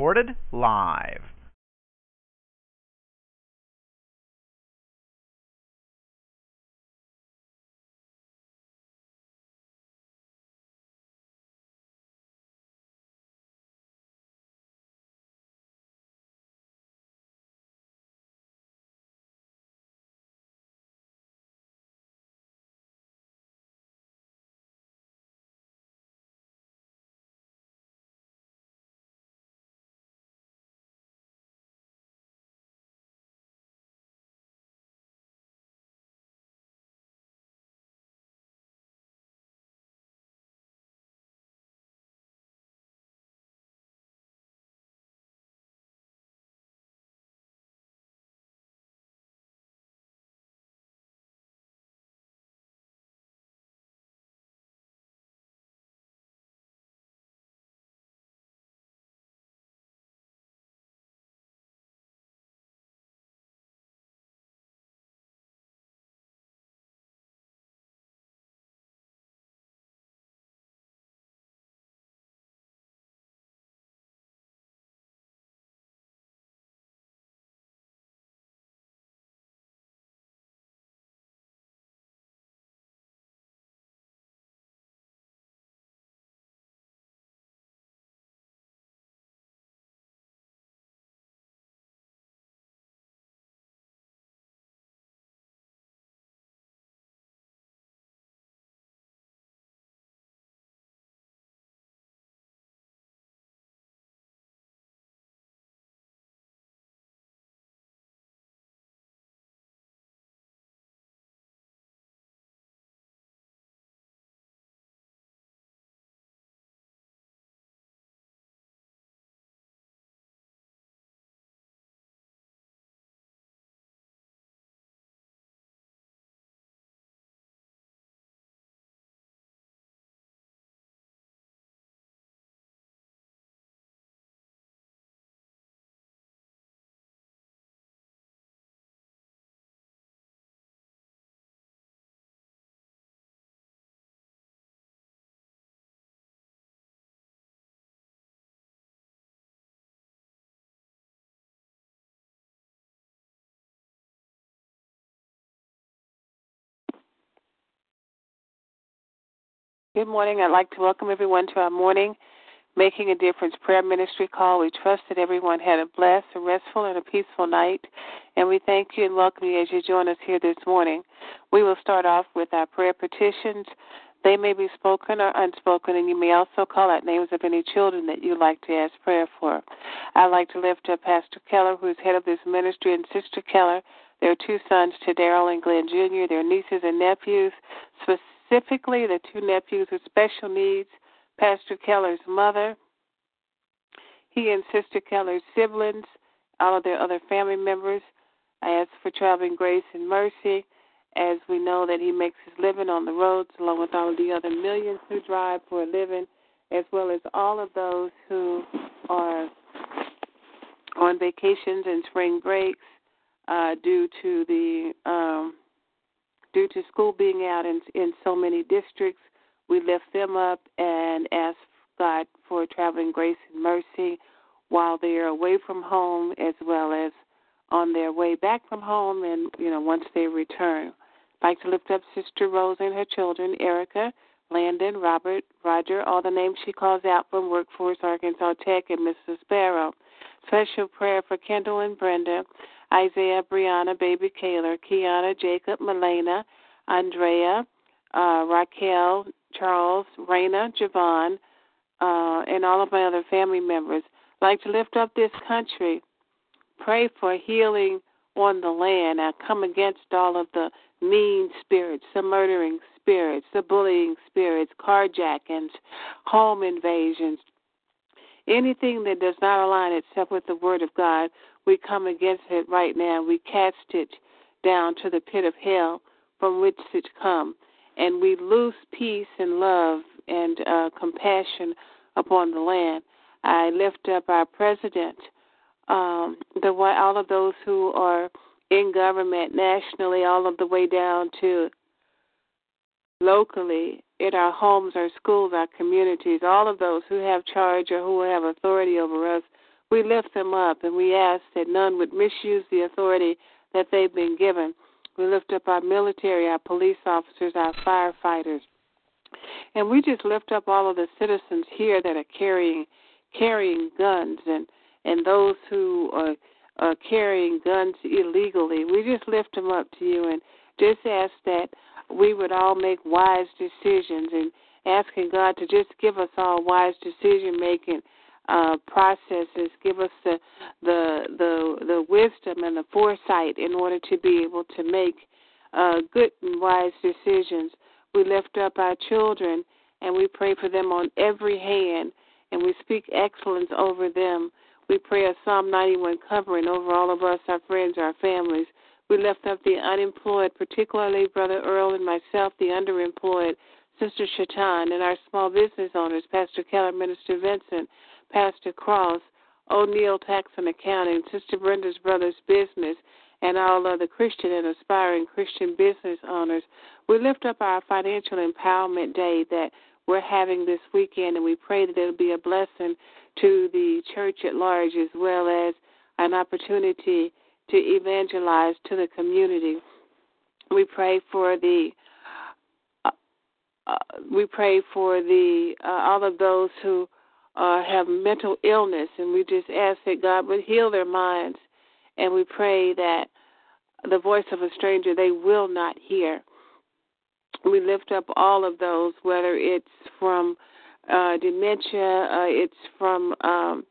Recorded live. Good morning. I'd like to welcome everyone to our morning Making a Difference prayer ministry call. We trust that everyone had a blessed, a restful, and a peaceful night. And we thank you and welcome you as you join us here this morning. We will start off with our prayer petitions. They may be spoken or unspoken, and you may also call out names of any children that you'd like to ask prayer for. I'd like to lift up Pastor Keller, who is head of this ministry, and Sister Keller. Their two sons, Daryl and Glenn Jr., their nieces and nephews, specifically the two nephews with special needs, Pastor Keller's mother, he and Sister Keller's siblings, all of their other family members. I ask for traveling grace and mercy as we know that he makes his living on the roads along with all of the other millions who drive for a living, as well as all of those who are on vacations and spring breaks uh, due to the um, due to school being out in, in so many districts, we lift them up and ask God for traveling grace and mercy while they are away from home as well as on their way back from home and, you know, once they return. I'd like to lift up Sister Rose and her children, Erica, Landon, Robert, Roger, all the names she calls out from Workforce Arkansas Tech and Mrs. Barrow. Special prayer for Kendall and Brenda, Isaiah, Brianna, Baby Kaler, Kiana, Jacob, Melena, Andrea, uh, Raquel, Charles, Raina, Javon, uh, and all of my other family members. I'd like to lift up this country. Pray for healing on the land. I come against all of the mean spirits, the murdering spirits, the bullying spirits, carjackings, home invasions, anything that does not align itself with the Word of God. We come against it right now. We cast it down to the pit of hell from which it come, and we loose peace and love and uh, compassion upon the land. I lift up our president, um, the all of those who are in government nationally, all of the way down to locally in our homes, our schools, our communities, all of those who have charge or who have authority over us, we lift them up and we ask that none would misuse the authority that they've been given. We lift up our military, our police officers, our firefighters. And we just lift up all of the citizens here that are carrying carrying guns and and those who are, are carrying guns illegally. We just lift them up to you and just ask that we would all make wise decisions and asking God to just give us all wise decision making uh, processes, give us the, the the the wisdom and the foresight in order to be able to make uh, good and wise decisions. We lift up our children and we pray for them on every hand and we speak excellence over them. We pray a Psalm 91 covering over all of us, our friends, our families. We lift up the unemployed, particularly Brother Earl and myself, the underemployed, Sister Shatan, and our small business owners, Pastor Keller, Minister Vincent, Pastor Cross, O'Neill Tax and Accounting, Sister Brenda's Brothers Business, and all other Christian and aspiring Christian business owners. We lift up our financial empowerment day that we're having this weekend, and we pray that it'll be a blessing to the church at large as well as an opportunity to evangelize to the community. We pray for the uh, uh, we pray for the uh, all of those who uh, have mental illness, and we just ask that God would heal their minds, and we pray that the voice of a stranger they will not hear. We lift up all of those, whether it's from uh, dementia, uh, it's from um,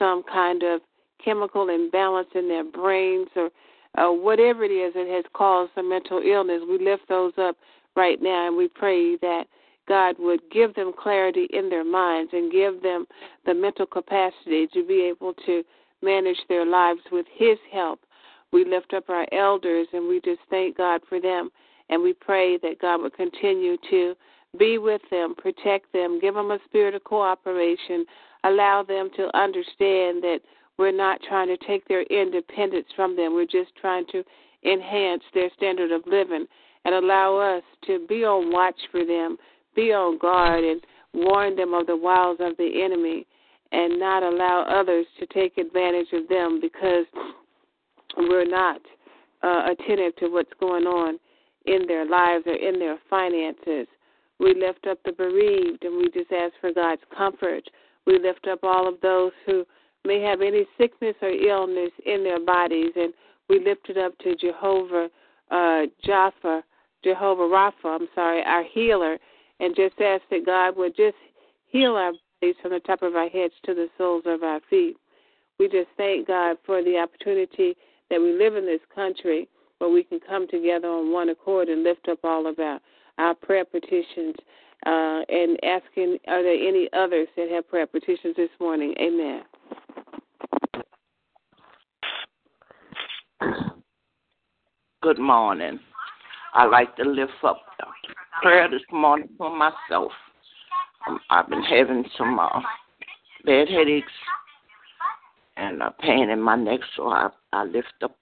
some kind of chemical imbalance in their brains, or uh, whatever it is that has caused a mental illness. We lift those up right now, and we pray that God would give them clarity in their minds and give them the mental capacity to be able to manage their lives with His help. We lift up our elders and we just thank God for them. And we pray that God would continue to be with them, protect them, give them a spirit of cooperation, allow them to understand that we're not trying to take their independence from them. We're just trying to enhance their standard of living and allow us to be on watch for them, be on guard and warn them of the wiles of the enemy and not allow others to take advantage of them because we're not uh, attentive to what's going on in their lives or in their finances. We lift up the bereaved and we just ask for God's comfort. We lift up all of those who may have any sickness or illness in their bodies and we lift it up to Jehovah uh, Jaffa, Jehovah Rapha, I'm sorry, our healer, and just ask that God would just heal our bodies from the top of our heads to the soles of our feet. We just thank God for the opportunity that we live in this country where we can come together on one accord and lift up all of our, our prayer petitions uh, and asking, are there any others that have prayer petitions this morning? Amen. Good morning. I like to lift up prayer this morning for myself. Um, I've been having some uh, bad headaches and a pain in my neck, so I, I lift up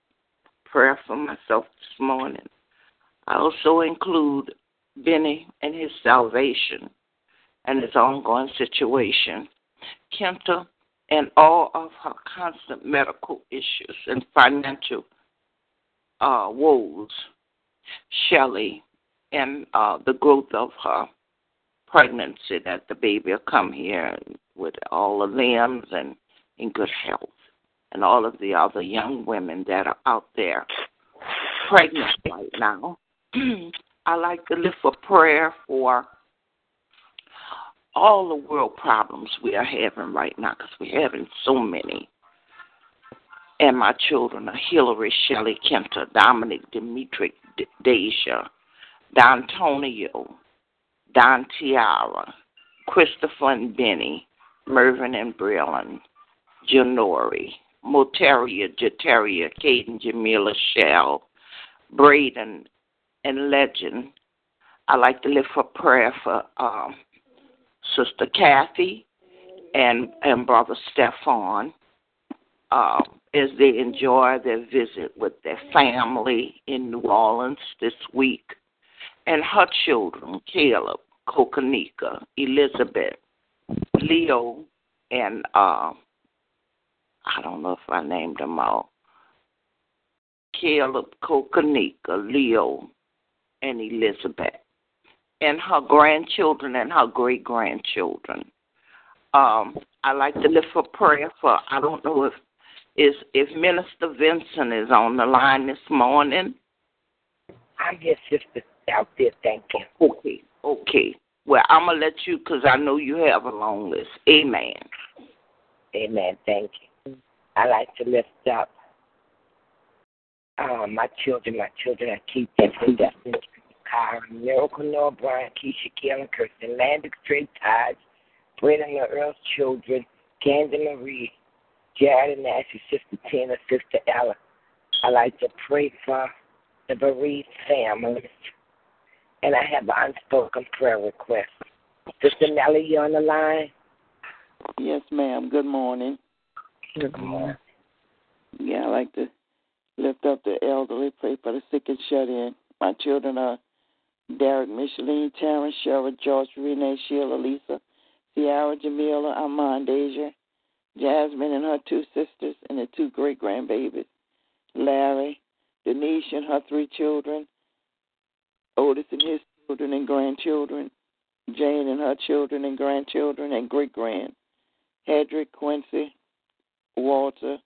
prayer for myself this morning. I also include Benny and his salvation and his ongoing situation, Kenta and all of her constant medical issues and financial uh, woes, Shelley, and uh, the growth of her pregnancy that the baby will come here with all the limbs and in good health, and all of the other young women that are out there pregnant right now. I like to lift a prayer for all the world problems we are having right now because we're having so many. And my children are Hillary, Shelley Kenter, Dominic, Dimitri, Deja, D'Antonio, Don Tiara, Christopher and Benny, Mervyn and Breland, Janori, Moteria, Jeteria, Caden, Jamila, Shell, Braden, and Legend. I like to lift for prayer for um, Sister Kathy and and Brother Stefan um, as they enjoy their visit with their family in New Orleans this week, and her children, Caleb, Kokanika, Elizabeth, Leo, and uh, I don't know if I named them all. Caleb, Kokanika, Leo, and Elizabeth, and her grandchildren and her great grandchildren. Um, I like to lift for prayer for. I don't know if is if Minister Vincent is on the line this morning. I guess sister out there. Thank you. Okay, okay. Well, I'm gonna let you because I know you have a long list. Amen. Amen. Thank you. I like to lift up uh, my children. My children, I keep them from Destiny, Kyron, Miracle, Noah, Brian, Keisha, Kellen, Kirsten, Landon, Straight Tides, Brennan, the Earl's children, Candy Marie, Jared and Ashley, Sister Tina, Sister Ella. I like to pray for the bereaved families. And I have an unspoken prayer request. Sister Nellie, you on the line? Yes, ma'am. Good morning. Good morning. Yeah, I like to lift up the elderly, pray for the sick and shut in. My children are Derek, Micheline, Terrence, Cheryl, George, Renee, Sheila, Lisa, Ciara, Jamila, Armand, Deja, Jasmine and her two sisters and the two great grandbabies, Larry, Denise and her three children, Otis and his children and grandchildren, Jane and her children and grandchildren and great grand, Hedrick, Quincy, Walter,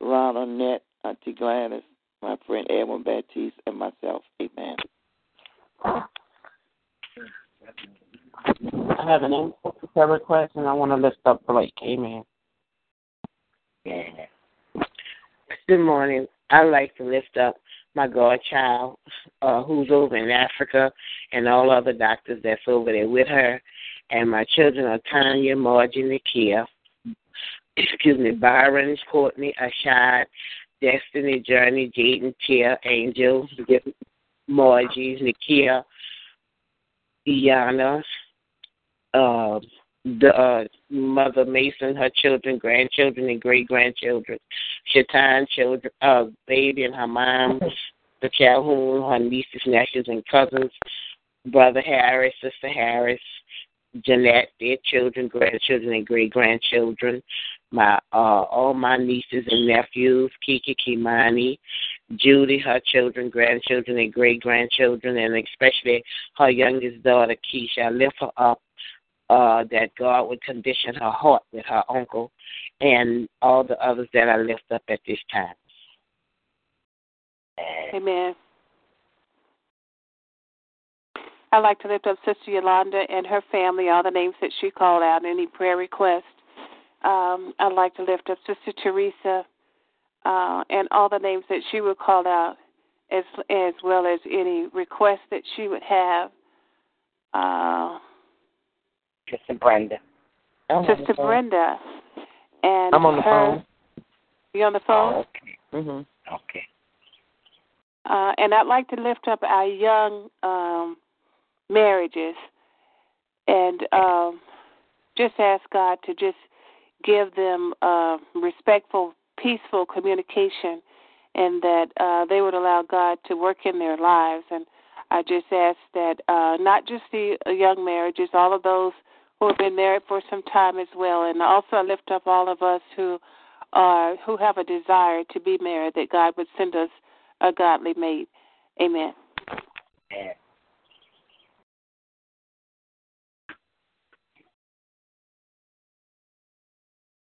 Ronald, Nett, Auntie Gladys, my friend Edwin Baptiste, and myself. Amen. I have an answer prayer request, and I want to lift up Blake. Amen. Good morning. I'd like to lift up my godchild, uh, who's over in Africa, and all other doctors that's over there with her. And my children are Tanya, Margie, Nakia, excuse me, Byron, Courtney, Ashad, Destiny, Journey, Jaden, Tia, Angel, Margie, Nakia, Iana, uh, the uh, mother Mason, her children, grandchildren, and great grandchildren, Shatan, children, uh, baby, and her mom, the Calhoun, her nieces, nephews, and cousins, brother Harris, sister Harris, Jeanette, their children, grandchildren, and great grandchildren, my uh, all my nieces and nephews, Kiki Kimani, Judy, her children, grandchildren, and great grandchildren, and especially her youngest daughter, Keisha. I lift her up uh, that God would condition her heart with her uncle and all the others that I lift up at this time. Amen. I'd like to lift up Sister Yolanda and her family, all the names that she called out, any prayer requests. Um, I'd like to lift up Sister Teresa uh, and all the names that she would call out, as as well as any requests that she would have. Uh, Sister Brenda. I'm Sister Brenda. And I'm on the her, phone. You on the phone? Oh, okay. Mhm. Okay. Uh, and I'd like to lift up our young um, marriages and um, just ask God to just give them uh, respectful, peaceful communication and that uh, they would allow God to work in their lives. And I just ask that uh, not just the young marriages, all of those who have been married for some time as well, and also I lift up all of us who are who have a desire to be married, that God would send us a godly mate. Amen. Yeah.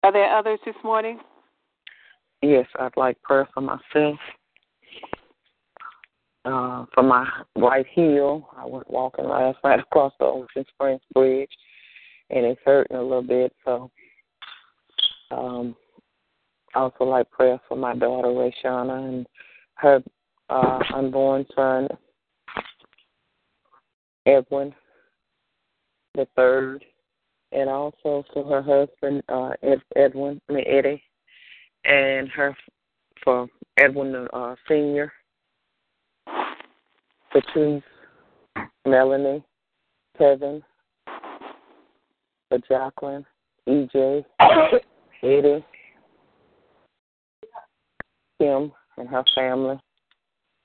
Are there others this morning? Yes, I'd like prayer for myself. Uh, for my right heel, I went walking last night across the Ocean Springs Bridge, and it's hurting a little bit. So, um, also like prayer for my daughter Rayshana and her uh, unborn son Edwin the third, and also for her husband uh, Ed, Edwin, I mean Eddie, and her for Edwin uh, Senior, Patrice, Melanie, Kevin, for Jacqueline, EJ, Eddie, Kim and her family,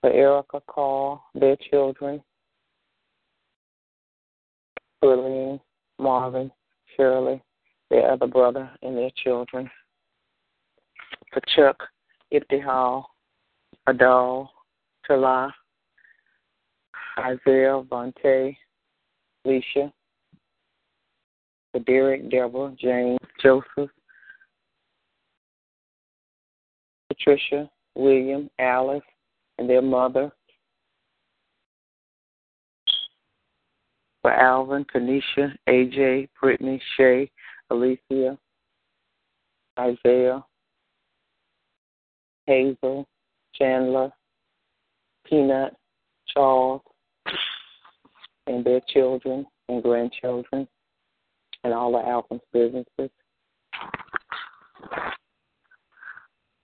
for Erica, Carl, their children, Lillian, Marvin, Shirley, their other brother, and their children. For Chuck, Ibtihal, Adal, Tala, Isaiah, Vontae, Alicia, for Derek, Deborah, James, Joseph, Patricia, William, Alice, and their mother, for Alvin, Kanisha, AJ, Brittany, Shay, Alicia, Isaiah, Hazel, Chandler, Peanut, Charles, and their children and grandchildren, and all the Alvin's businesses.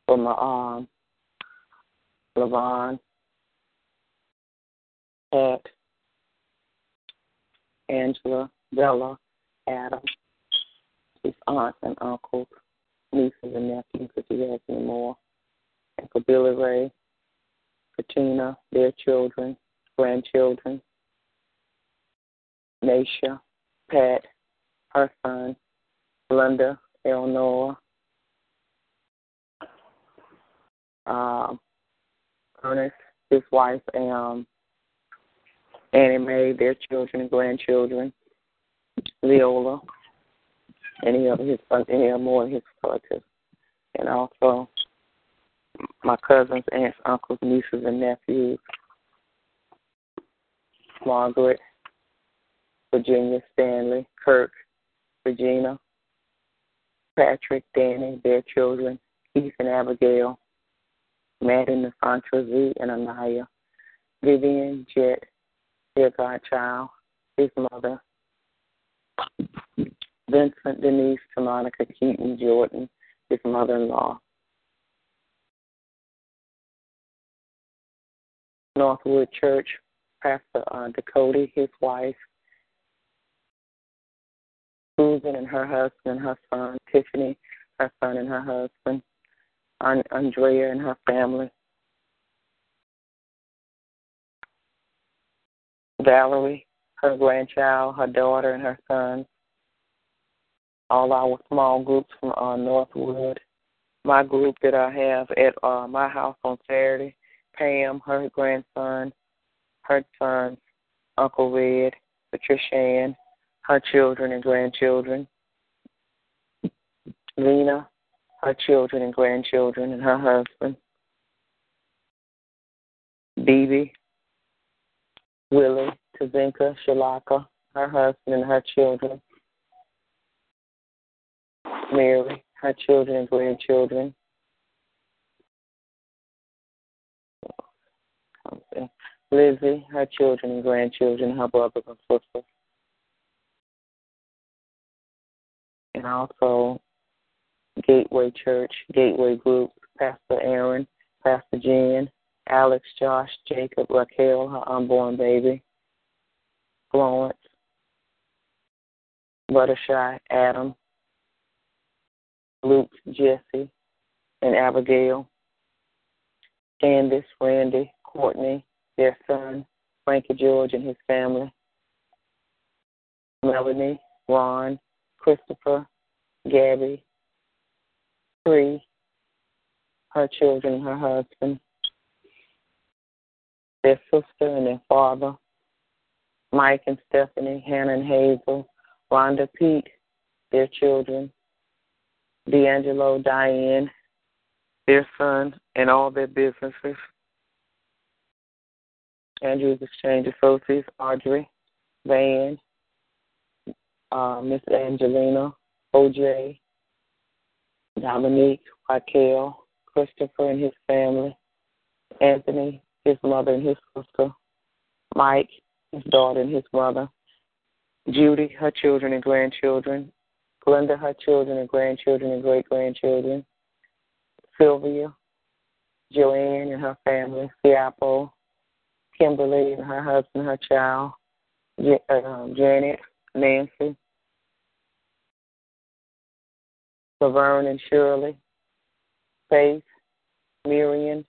For my um, Levon, Pat, Angela, Bella, Adam, his aunts and uncles, nieces and nephews, if he has any more, and for Billy Ray, Katina, their children, grandchildren, Nasha, Pat, her son, Linda, Eleanor, um, Ernest, his wife, and um, Annie Mae, their children and grandchildren, Leola, any of his any more of his relatives, and also my cousins, aunts, uncles, nieces, and nephews, Margaret, Virginia, Stanley, Kirk, Regina, Patrick, Danny, their children, Keith and Abigail, Maddie, Nasantra, Z, and Anaya, Vivian, Jet, their godchild, his mother, Vincent, Denise, Monica, Keaton, Jordan, his mother-in-law. Northwood Church, Pastor uh, Dakota, his wife, Susan and her husband, her son, Tiffany, her son and her husband, Andrea and her family, Valerie, her grandchild, her daughter, and her son. All our small groups from uh, Northwood. My group that I have at uh, my house on Saturday. Pam, her grandson, her son, Uncle Red, Patricia Ann, her children and grandchildren. Lena, her children and grandchildren, and her husband. Bibi, Willie, Tazinka, Shalaka, her husband and her children. Mary, her children and grandchildren. Lizzie, her children and grandchildren, her brothers and sisters. And also Gateway Church, Gateway Group, Pastor Aaron, Pastor Jen, Alex, Josh, Jacob, Raquel, her unborn baby, Florence, Buttershy, Adam, Luke, Jesse, and Abigail, Candace, Randy, Courtney, their son, Frankie George and his family, Melanie, Ron, Christopher, Gabby, Bree, her children, her husband, their sister and their father, Mike and Stephanie, Hannah and Hazel, Rhonda Pete, their children, D'Angelo, Diane, their son, and all their businesses. Andrew's Exchange Associates, Audrey, Van, uh, Miss Angelina, OJ, Dominique, Raquel, Christopher and his family, Anthony, his mother and his sister, Mike, his daughter and his mother, Judy, her children and grandchildren, Glenda, her children and grandchildren and great grandchildren, Sylvia, Joanne and her family, Siapo, Kimberly and her husband, her child, um, Janet, Nancy, Laverne and Shirley, Faith, Miriam,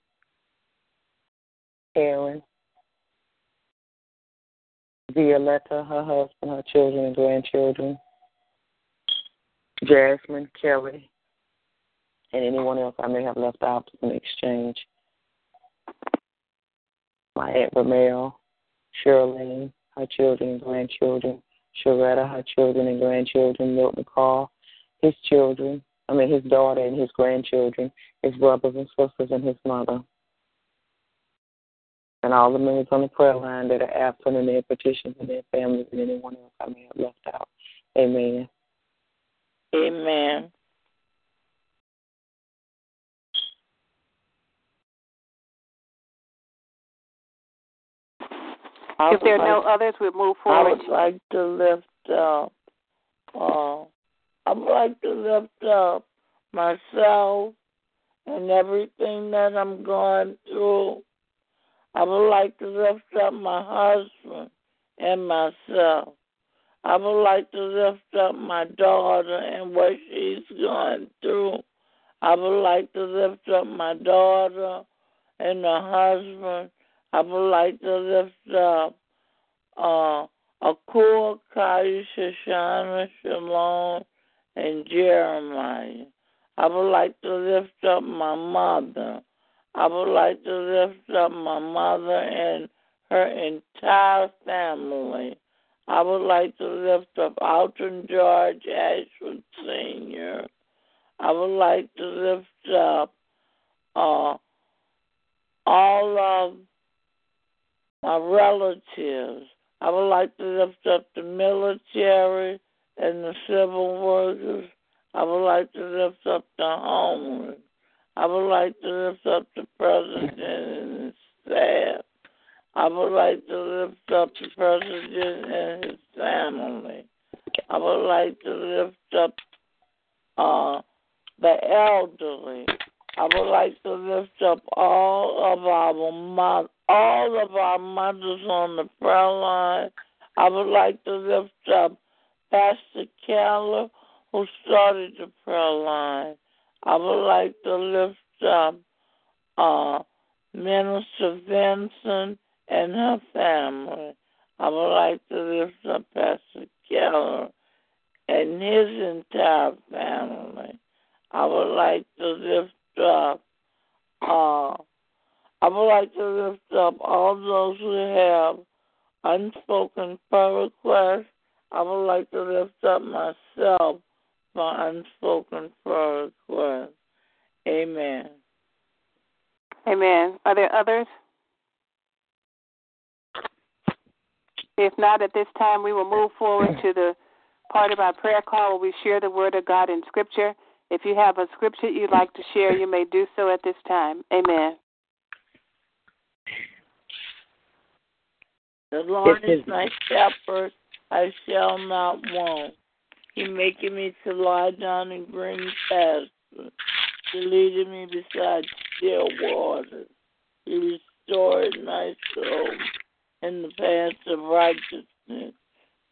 Karen, Violetta, her husband, her children and grandchildren, Jasmine, Kelly, and anyone else I may have left out in exchange. My Aunt Ramel, Shirley, her children and grandchildren, Sharetta, her children and grandchildren, Milton Carl, his children, I mean his daughter and his grandchildren, his brothers and sisters and his mother. And all the members on the prayer line that are absent in their petitions and their families and anyone else I may have left out. Amen. Amen. if there are no others, we'll move forward. I would like to lift up. Uh, I would like to lift up myself and everything that I'm going through. I would like to lift up my husband and myself. I would like to lift up my daughter and what she's going through. I would like to lift up my daughter and her husband I would like to lift up uh, Akua, Kai, Shoshana, Shalom, and Jeremiah. I would like to lift up my mother. I would like to lift up my mother and her entire family. I would like to lift up Alton George Ashford Sr. I would like to lift up uh, all of my relatives. I would like to lift up the military and the civil workers. I would like to lift up the homeless. I would like to lift up the president and his staff. I would like to lift up the president and his family. I would like to lift up uh, the elderly. I would like to lift up all of our all of our mothers on the prayer line. I would like to lift up Pastor Keller, who started the prayer line. I would like to lift up uh, Minister Vincent and her family. I would like to lift up Pastor Keller and his entire family. I would like to lift up uh, I would like to lift up all those who have unspoken prayer requests. I would like to lift up myself for unspoken prayer requests. Amen. Amen. Are there others? If not, at this time, we will move forward to the part of our prayer call where we share the Word of God in Scripture. If you have a scripture you'd like to share, you may do so at this time. Amen. The Lord is my shepherd, I shall not want. He maketh me to lie down in green pastures. He leadeth me beside still waters. He restored my soul in the paths of righteousness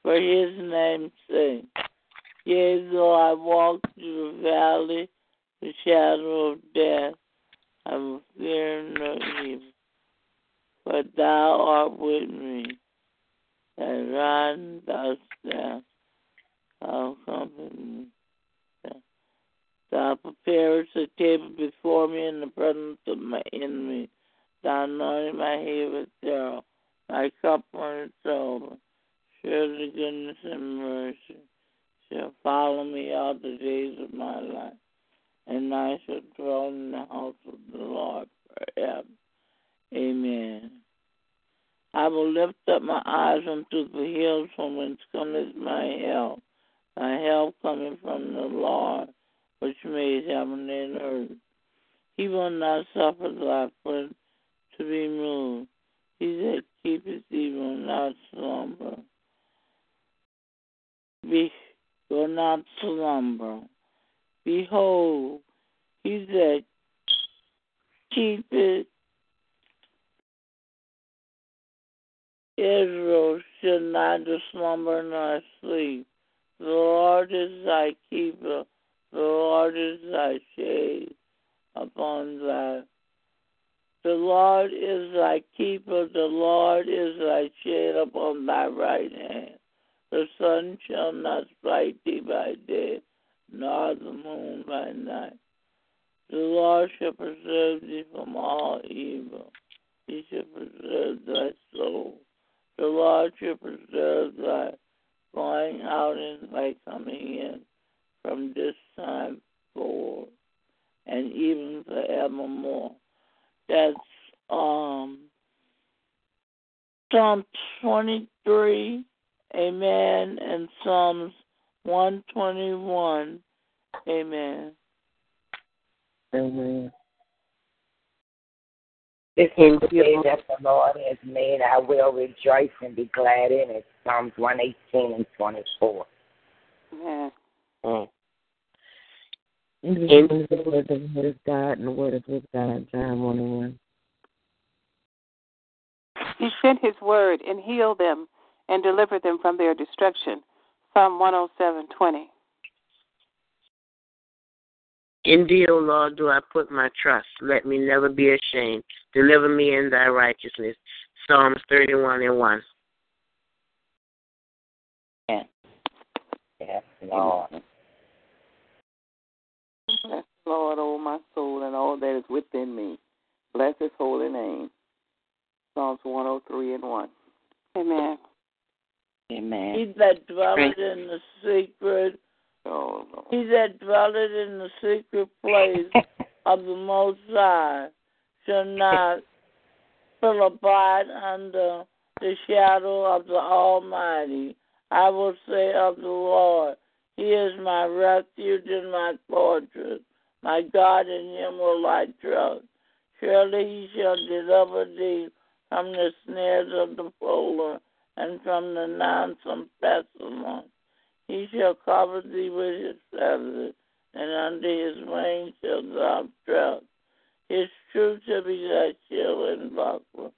for his name's sake. Yea, though I walk through the valley, the shadow of death, I will fear no evil for thou art with me. And run thou staff, thou comfort me. Thou preparest a table before me in the presence of my enemies. Thou anointest my head with oil. My cup runneth over. Surely goodness and mercy shall follow me all the days of my life, and I shall dwell in the house of the Lord forever. Amen. I will lift up my eyes unto the hills from whence cometh my help. My help coming from the Lord, which made heaven and earth. He will not suffer thy foot to be moved. He that keepeth thee will not slumber. Be, will not slumber. Behold, he that keepeth Israel shall neither slumber nor sleep. The Lord is thy keeper. The Lord is thy shade upon thy. The Lord is thy keeper. The Lord is thy shade upon thy right hand. The sun shall not smite thee by day, nor the moon by night. The Lord shall preserve thee from all evil. He shall preserve thy soul. The Lord shall preserve thy going out and thy coming in from this time forward and even forevermore. That's um Psalm 23, Amen, and Psalms 121, Amen. Amen. This is the day that the Lord has made. I will rejoice and be glad in it. Psalms 118 and 24. Amen. Mm. In the word of the word of God and the word of his God, John 1 and 1. He sent his word and healed them and delivered them from their destruction. Psalm 107:20. In thee, O Lord, do I put my trust. Let me never be ashamed. Deliver me in thy righteousness. Psalms 31 and 1. Yes, Lord. Bless the Lord, O my soul, and all that is within me. Bless his holy name. Psalms 103 and 1. Amen. Amen. He that dwelleth in the secret, Oh, Lord. he that dwelleth in the secret place of the Most High shall not shall abide under the shadow of the Almighty. I will say of the Lord, He is my refuge and my fortress. My God, in Him will I trust. Surely He shall deliver thee from the snares of the fowler and from the noisome pestilence. He shall cover thee with His feathers, and under His wings shalt thou trust. His truth shall be thy shield and buckler.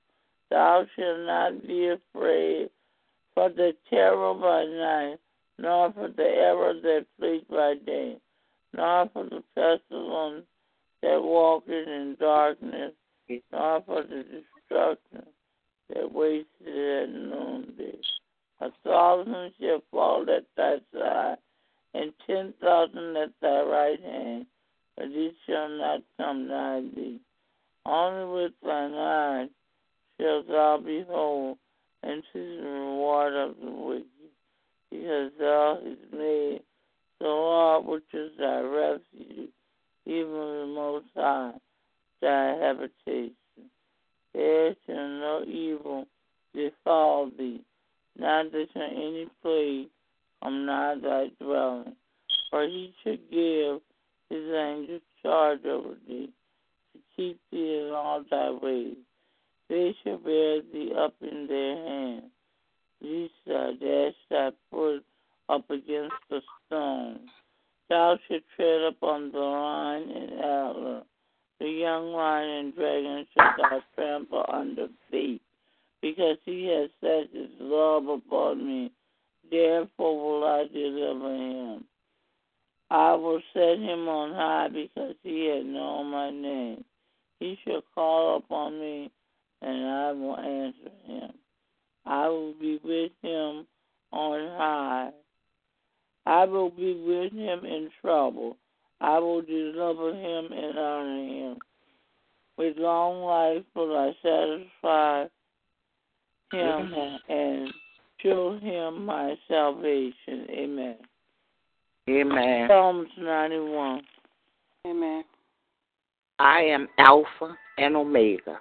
Thou shalt not be afraid for the terror by night, nor for the arrow that flees by day, nor for the pestilence that walketh in darkness, nor for the destruction that wasteth at noonday. A thousand shall fall at thy side, and ten thousand at thy right hand, but it shall not come nigh thee. Only with thine eyes shalt thou behold and see the reward of the wicked, because thou hast made the Lord, which is thy refuge, even the Most High, thy habitation. There shall no evil befall thee, neither shall any plague come nigh thy dwelling. For he shall give his angels charge over thee, to keep thee in all thy ways. They shall bear thee up in their hands, lest thou dash thy foot up against the stone. Thou shalt tread upon the lion and adder, the young lion and dragon shalt thou trample under feet, because he has set his love upon me. Therefore will I deliver him. I will set him on high because he has known my name. He shall call upon me, and I will answer him. I will be with him on high. I will be with him in trouble. I will deliver him and honor him. With long life will I satisfy him and show him my salvation. Amen. Amen. Psalms 91. Amen. I am Alpha and Omega,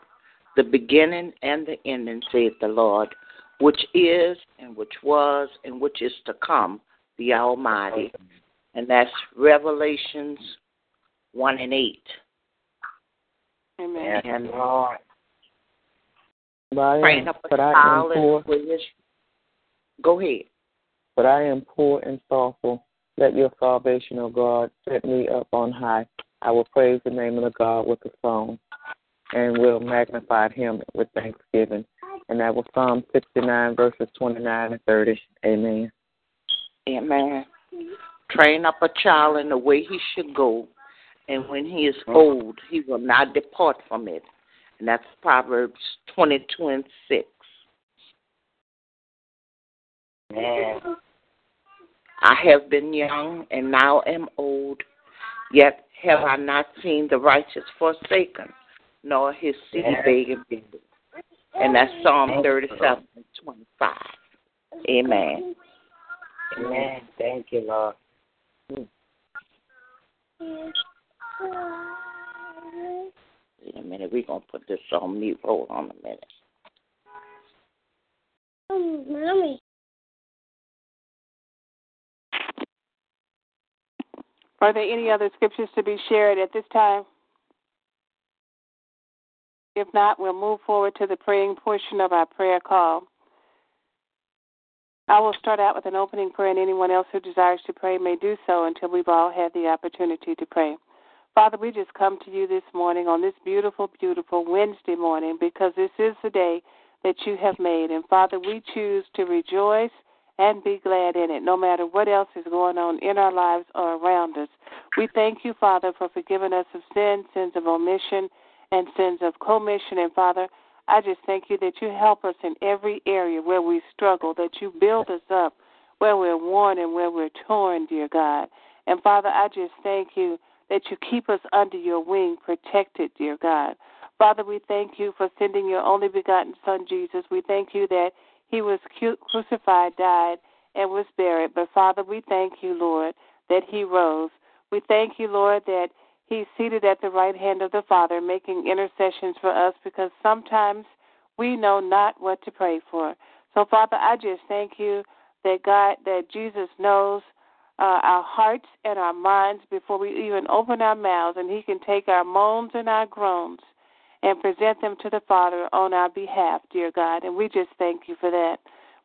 the beginning and the ending, saith the Lord, which is and which was and which is to come, the Almighty. and that's Revelations 1 and 8. Amen. And Lord, But I am, but I am poor. Go ahead. But I am poor and sorrowful. Let your salvation, O God, set me up on high. I will praise the name of the God with a song, and will magnify Him with thanksgiving. And that was Psalm 69, verses 29 and 30. Amen. Amen. Train up a child in the way he should go, and when he is mm. old, he will not depart from it. And that's Proverbs 22 and 6. Man. I have been young and now am old, yet have I not seen the righteous forsaken, nor his seed Yeah. begging bread. And that's Psalm Thank 37 and 25. Amen. Amen. Thank you, Lord. Wait a minute, we're going to put this on mute. Hold on a minute. Um, mommy. Are there any other scriptures to be shared at this time? If not, we'll move forward to the praying portion of our prayer call. I will start out with an opening prayer, and anyone else who desires to pray may do so until we've all had the opportunity to pray. Father, we just come to you this morning on this beautiful, beautiful Wednesday morning because this is the day that you have made. And Father, we choose to rejoice and be glad in it, no matter what else is going on in our lives or around us. We thank you, Father, for forgiving us of sin, sins of omission, and sins of commission. And Father, I just thank you that you help us in every area where we struggle, that you build us up where we're worn and where we're torn, dear God. And Father, I just thank you that you keep us under your wing, protected, dear God. Father, we thank you for sending your only begotten Son, Jesus. We thank you that he was crucified, died, and was buried. But Father, we thank you, Lord, that he rose. We thank you, Lord, that he's seated at the right hand of the Father, making intercessions for us because sometimes we know not what to pray for. So, Father, I just thank you that God, that Jesus knows uh, our hearts and our minds before we even open our mouths, and He can take our moans and our groans and present them to the Father on our behalf, dear God. And we just thank you for that.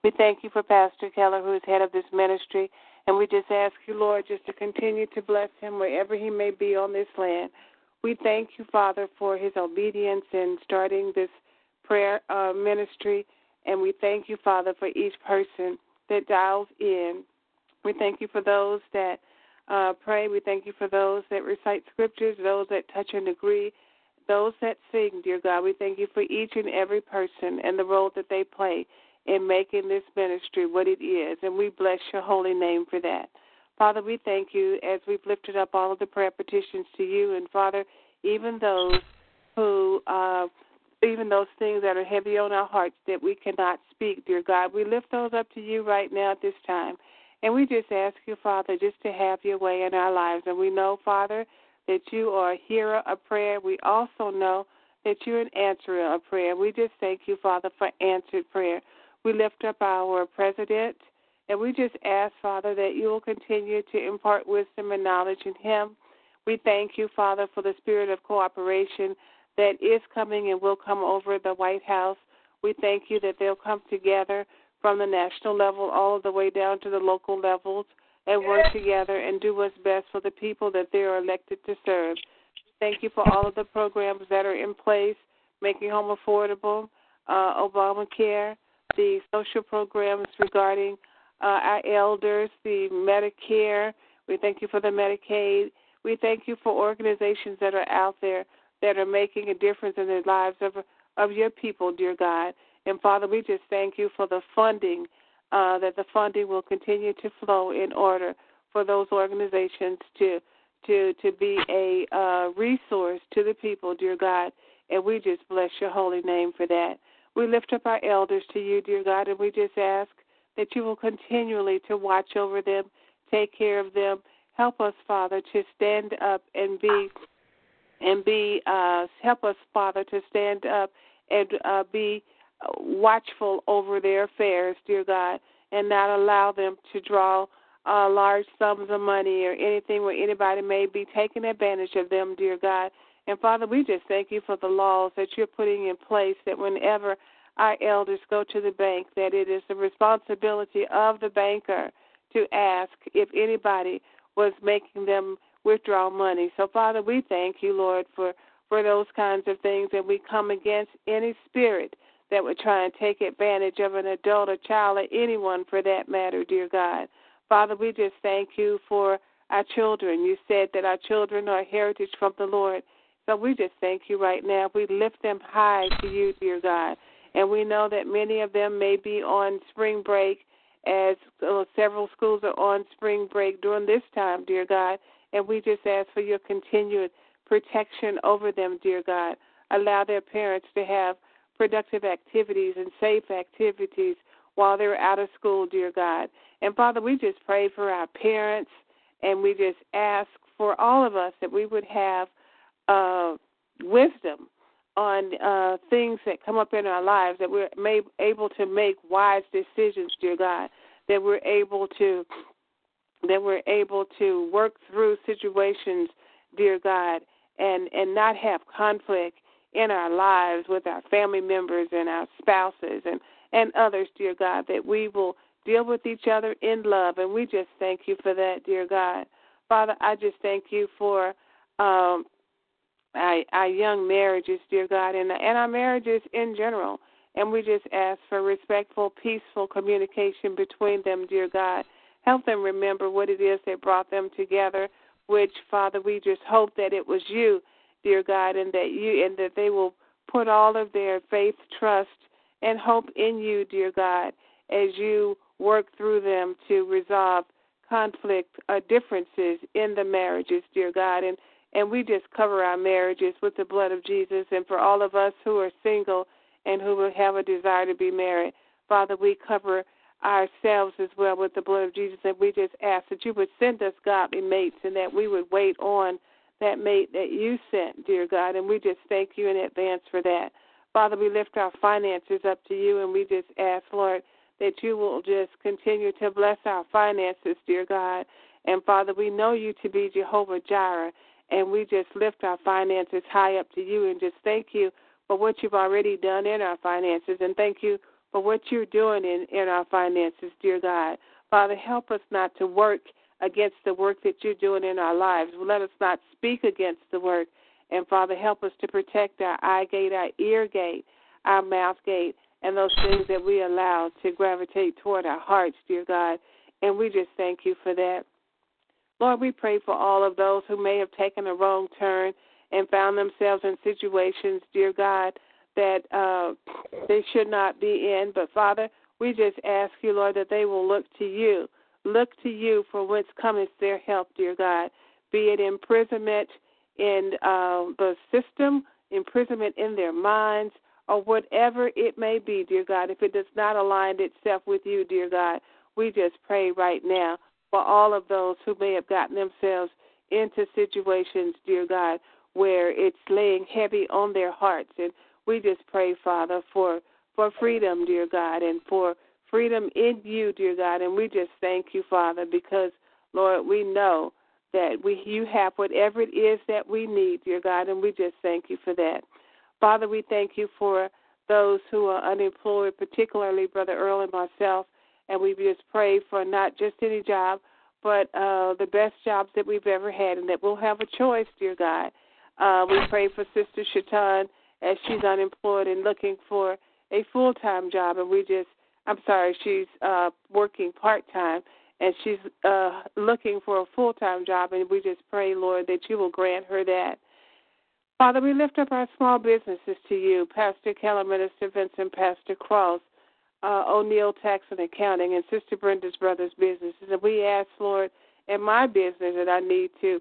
We thank you for Pastor Keller, who is head of this ministry, and we just ask you, Lord, just to continue to bless him wherever he may be on this land. We thank you, Father, for his obedience in starting this prayer uh, ministry, and we thank you, Father, for each person that dials in. We thank you for those that uh, pray. We thank you for those that recite scriptures, those that touch and agree, those that sing, dear God. We thank you for each and every person and the role that they play in making this ministry what it is, and we bless your holy name for that. Father, we thank you as we've lifted up all of the prayer petitions to you, and Father, even those who, uh, even those things that are heavy on our hearts that we cannot speak, dear God, we lift those up to you right now at this time. And we just ask you, Father, just to have your way in our lives. And we know, Father, that you are a hearer of prayer. We also know that you're an answerer of prayer. We just thank you, Father, for answered prayer. We lift up our president, and we just ask, Father, that you will continue to impart wisdom and knowledge in him. We thank you, Father, for the spirit of cooperation that is coming and will come over the White House. We thank you that they'll come together from the national level all the way down to the local levels and work together and do what's best for the people that they are elected to serve. Thank you for all of the programs that are in place, making home affordable, uh, Obamacare, the social programs regarding uh, our elders, the Medicare. We thank you for the Medicaid. We thank you for organizations that are out there that are making a difference in the lives of of your people, dear God. And Father, we just thank you for the funding, uh, that the funding will continue to flow in order for those organizations to to to be a uh, resource to the people, dear God. And we just bless your holy name for that. We lift up our elders to you, dear God, and we just ask that you will continually to watch over them, take care of them. Help us, Father, to stand up and be and be uh, help us, Father, to stand up and uh, be watchful over their affairs, dear God, and not allow them to draw uh, large sums of money or anything where anybody may be taking advantage of them, dear God. And Father, we just thank you for the laws that you're putting in place that whenever our elders go to the bank, that it is the responsibility of the banker to ask if anybody was making them withdraw money. So, Father, we thank you, Lord, for, for those kinds of things, and we come against any spirit that would try and take advantage of an adult or child or anyone for that matter, dear God. Father, we just thank you for our children. You said that our children are heritage from the Lord. So we just thank you right now. We lift them high to you, dear God. And we know that many of them may be on spring break as uh, several schools are on spring break during this time, dear God. And we just ask for your continued protection over them, dear God. Allow their parents to have productive activities and safe activities while they're out of school, dear God. And Father, we just pray for our parents and we just ask for all of us that we would have uh, wisdom on uh, things that come up in our lives, that we're may, able to make wise decisions, dear God, that we're able to that we're able to work through situations, dear God, and and not have conflict in our lives with our family members and our spouses and and others, dear God, that we will deal with each other in love, and we just thank you for that, dear God. Father, I just thank you for um, our, our young marriages, dear God, and and our marriages in general. And we just ask for respectful, peaceful communication between them, dear God. Help them remember what it is that brought them together, which, Father, we just hope that it was you, dear God, and that you and that they will put all of their faith, trust, and hope in you, dear God, as you work through them to resolve conflict or uh, differences in the marriages, dear God. And and we just cover our marriages with the blood of Jesus. And for all of us who are single and who have a desire to be married, Father, we cover ourselves as well with the blood of Jesus. And we just ask that you would send us godly mates and that we would wait on that mate that you sent, dear God. And we just thank you in advance for that. Father, we lift our finances up to you and we just ask, Lord, that you will just continue to bless our finances, dear God. And Father, we know you to be Jehovah Jireh, and we just lift our finances high up to you and just thank you for what you've already done in our finances, and thank you for what you're doing in, in our finances, dear God. Father, help us not to work against the work that you're doing in our lives. Let us not speak against the work. And Father, help us to protect our eye gate, our ear gate, our mouth gate, and those things that we allow to gravitate toward our hearts, dear God. And we just thank you for that. Lord, we pray for all of those who may have taken a wrong turn and found themselves in situations, dear God, that uh, they should not be in. But Father, we just ask you, Lord, that they will look to you. Look to you for whence cometh their help, dear God. Be it imprisonment in uh, the system, imprisonment in their minds, or whatever it may be, dear God, if it does not align itself with you, dear God, we just pray right now for all of those who may have gotten themselves into situations, dear God, where it's laying heavy on their hearts. And we just pray, Father, for for freedom, dear God, and for freedom in you, dear God. And we just thank you, Father, because Lord, we know that we you have whatever it is that we need, dear God, and we just thank you for that. Father, we thank you for those who are unemployed, particularly Brother Earl and myself, and we just pray for not just any job, but uh, the best jobs that we've ever had, and that we'll have a choice, dear God. Uh, we pray for Sister Shaitan as she's unemployed and looking for a full time job, and we just, I'm sorry, she's uh, working part time, and she's uh, looking for a full time job, and we just pray, Lord, that you will grant her that. Father, we lift up our small businesses to you, Pastor Keller, Minister Vincent, Pastor Cross, uh, O'Neill Tax and Accounting, and Sister Brenda's Brothers businesses. And we ask, Lord, in my business that I need to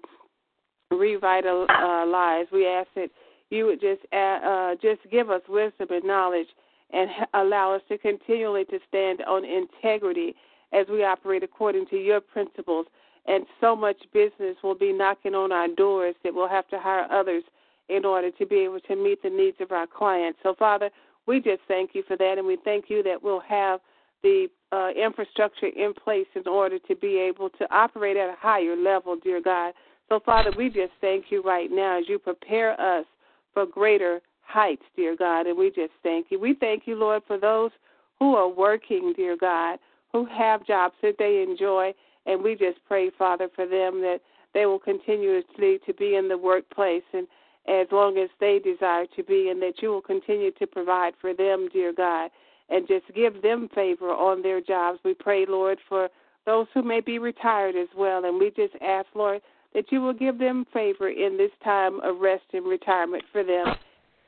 revitalize, we ask that you would just uh, uh, just give us wisdom and knowledge and allow us to continually to stand on integrity as we operate according to your principles. And so much business will be knocking on our doors that we'll have to hire others – in order to be able to meet the needs of our clients. So, Father, we just thank you for that, and we thank you that we'll have the uh, infrastructure in place in order to be able to operate at a higher level, dear God. So, Father, we just thank you right now as you prepare us for greater heights, dear God, and we just thank you. We thank you, Lord, for those who are working, dear God, who have jobs that they enjoy, and we just pray, Father, for them that they will continuously to be in the workplace and as long as they desire to be, and that you will continue to provide for them, dear God, and just give them favor on their jobs. We pray, Lord, for those who may be retired as well, and we just ask, Lord, that you will give them favor in this time of rest and retirement for them.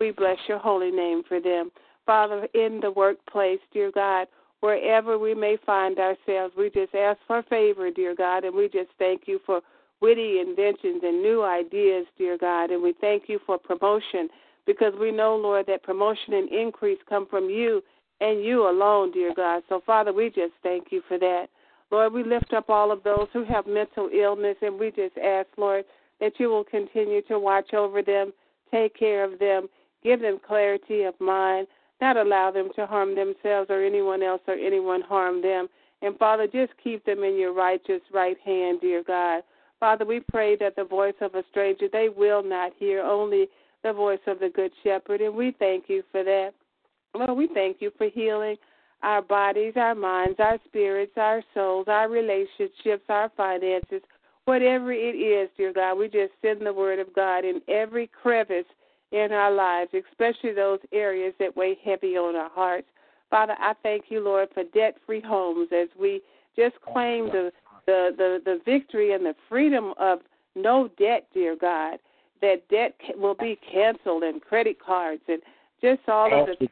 We bless your holy name for them. Father, in the workplace, dear God, wherever we may find ourselves, we just ask for favor, dear God, and we just thank you for witty inventions and new ideas, dear God. And we thank you for promotion because we know, Lord, that promotion and increase come from you and you alone, dear God. So, Father, we just thank you for that. Lord, we lift up all of those who have mental illness, and we just ask, Lord, that you will continue to watch over them, take care of them, give them clarity of mind, not allow them to harm themselves or anyone else or anyone harm them. And Father, just keep them in your righteous right hand, dear God. Father, we pray that the voice of a stranger they will not hear, only the voice of the Good Shepherd. And we thank you for that. Lord, we thank you for healing our bodies, our minds, our spirits, our souls, our relationships, our finances, whatever it is, dear God. We just send the word of God in every crevice in our lives, especially those areas that weigh heavy on our hearts. Father, I thank you, Lord, for debt free homes as we just claim the the, the, the victory and the freedom of no debt, dear God, that debt will be canceled and credit cards and just all of the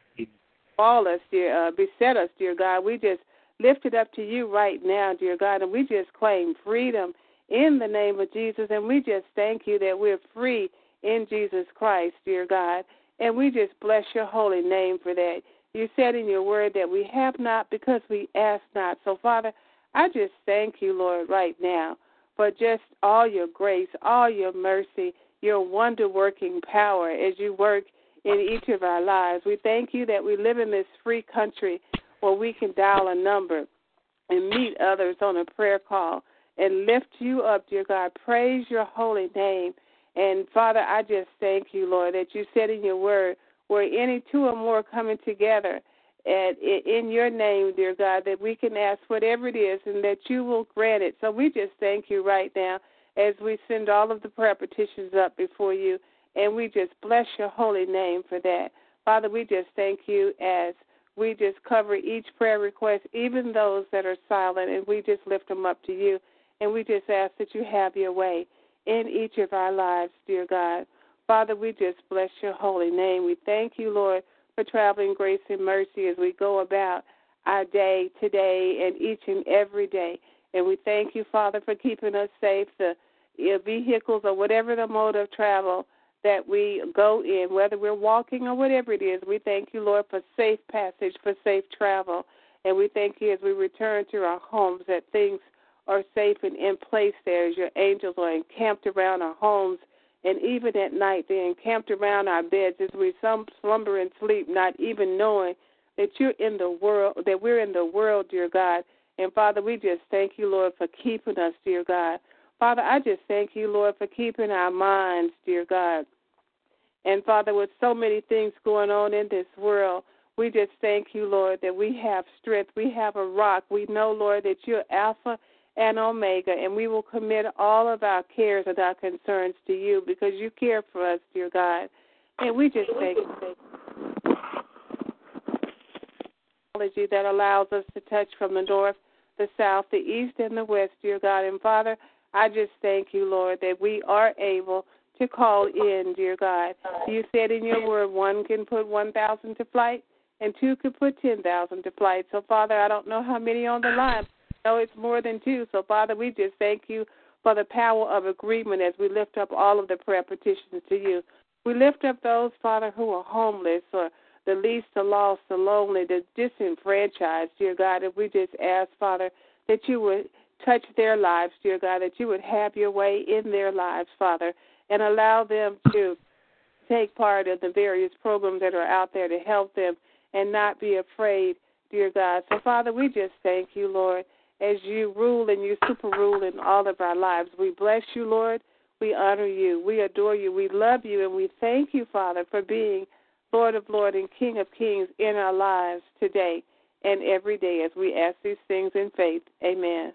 all us, dear, uh, beset us, dear God. We just lift it up to you right now, dear God, and we just claim freedom in the name of Jesus, and we just thank you that we're free in Jesus Christ, dear God, and we just bless your holy name for that. You said in your word that we have not because we ask not. So, Father, I just thank you, Lord, right now for just all your grace, all your mercy, your wonder working power as you work in each of our lives. We thank you that we live in this free country where we can dial a number and meet others on a prayer call and lift you up, dear God. Praise your holy name. And Father, I just thank you, Lord, that you said in your word, where any two or more coming together and in your name, dear God, that we can ask whatever it is and that you will grant it. So we just thank you right now as we send all of the prayer petitions up before you, and we just bless your holy name for that. Father, we just thank you as we just cover each prayer request, even those that are silent, and we just lift them up to you. And we just ask that you have your way in each of our lives, dear God. Father, we just bless your holy name. We thank you, Lord for traveling grace and mercy as we go about our day today and each and every day. And we thank you, Father, for keeping us safe, the vehicles or whatever the mode of travel that we go in, whether we're walking or whatever it is. We thank you, Lord, for safe passage, for safe travel. And we thank you as we return to our homes that things are safe and in place there as your angels are encamped around our homes and even at night they're encamped around our beds as we some slumber and sleep, not even knowing that you're in the world, that we're in the world, dear God. And Father, we just thank you, Lord, for keeping us, dear God. Father, I just thank you, Lord, for keeping our minds, dear God. And Father, with so many things going on in this world, we just thank you, Lord, that we have strength. We have a rock. We know, Lord, that you're Alpha and Omega, and we will commit all of our cares and our concerns to you because you care for us, dear God. And we just thank you. Technology that allows us to touch from the north, the south, the east, and the west, dear God. And Father, I just thank you, Lord, that we are able to call in, dear God. You said in your word, one can put 1,000 to flight and two can put 10,000 to flight. So, Father, I don't know how many on the line know it's more than two. So, Father, we just thank you for the power of agreement as we lift up all of the prayer petitions to you. We lift up those, Father, who are homeless or the least, the lost, the lonely, the disenfranchised, dear God. And we just ask, Father, that you would touch their lives, dear God, that you would have your way in their lives, Father, and allow them to take part in the various programs that are out there to help them and not be afraid dear God. So, Father, we just thank you, Lord, as you rule and you super rule in all of our lives. We bless you, Lord. We honor you. We adore you. We love you. And we thank you, Father, for being Lord of Lords and King of Kings in our lives today and every day as we ask these things in faith. Amen.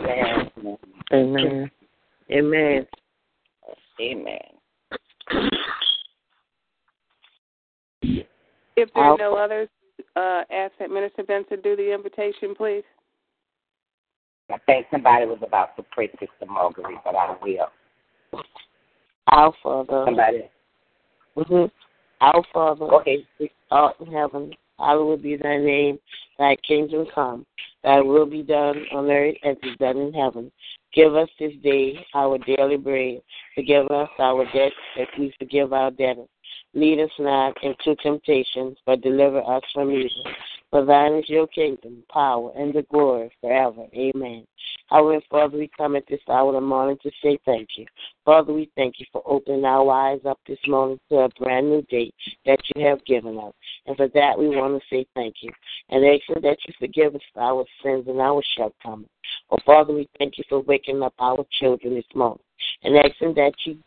Amen. Amen. Amen. Amen. If there are no others, uh, ask that Minister Benson do the invitation, please. I think somebody was about to pray Sister Marguerite, but I will. Our Father. Somebody. Mm-hmm. Our Father. Okay. Which art in heaven, hallowed be thy name. Thy kingdom come. Thy will be done on earth as it is done in heaven. Give us this day our daily bread. Forgive us our debts as we forgive our debtors. Lead us not into temptation, but deliver us from evil. For thine is your kingdom, power, and the glory forever. Amen. However, Father, we come at this hour of the morning to say thank you. Father, we thank you for opening our eyes up this morning to a brand new day that you have given us. And for that, we want to say thank you. And asking that you forgive us for our sins and our shortcomings. Oh, Father, we thank you for waking up our children this morning. And asking that you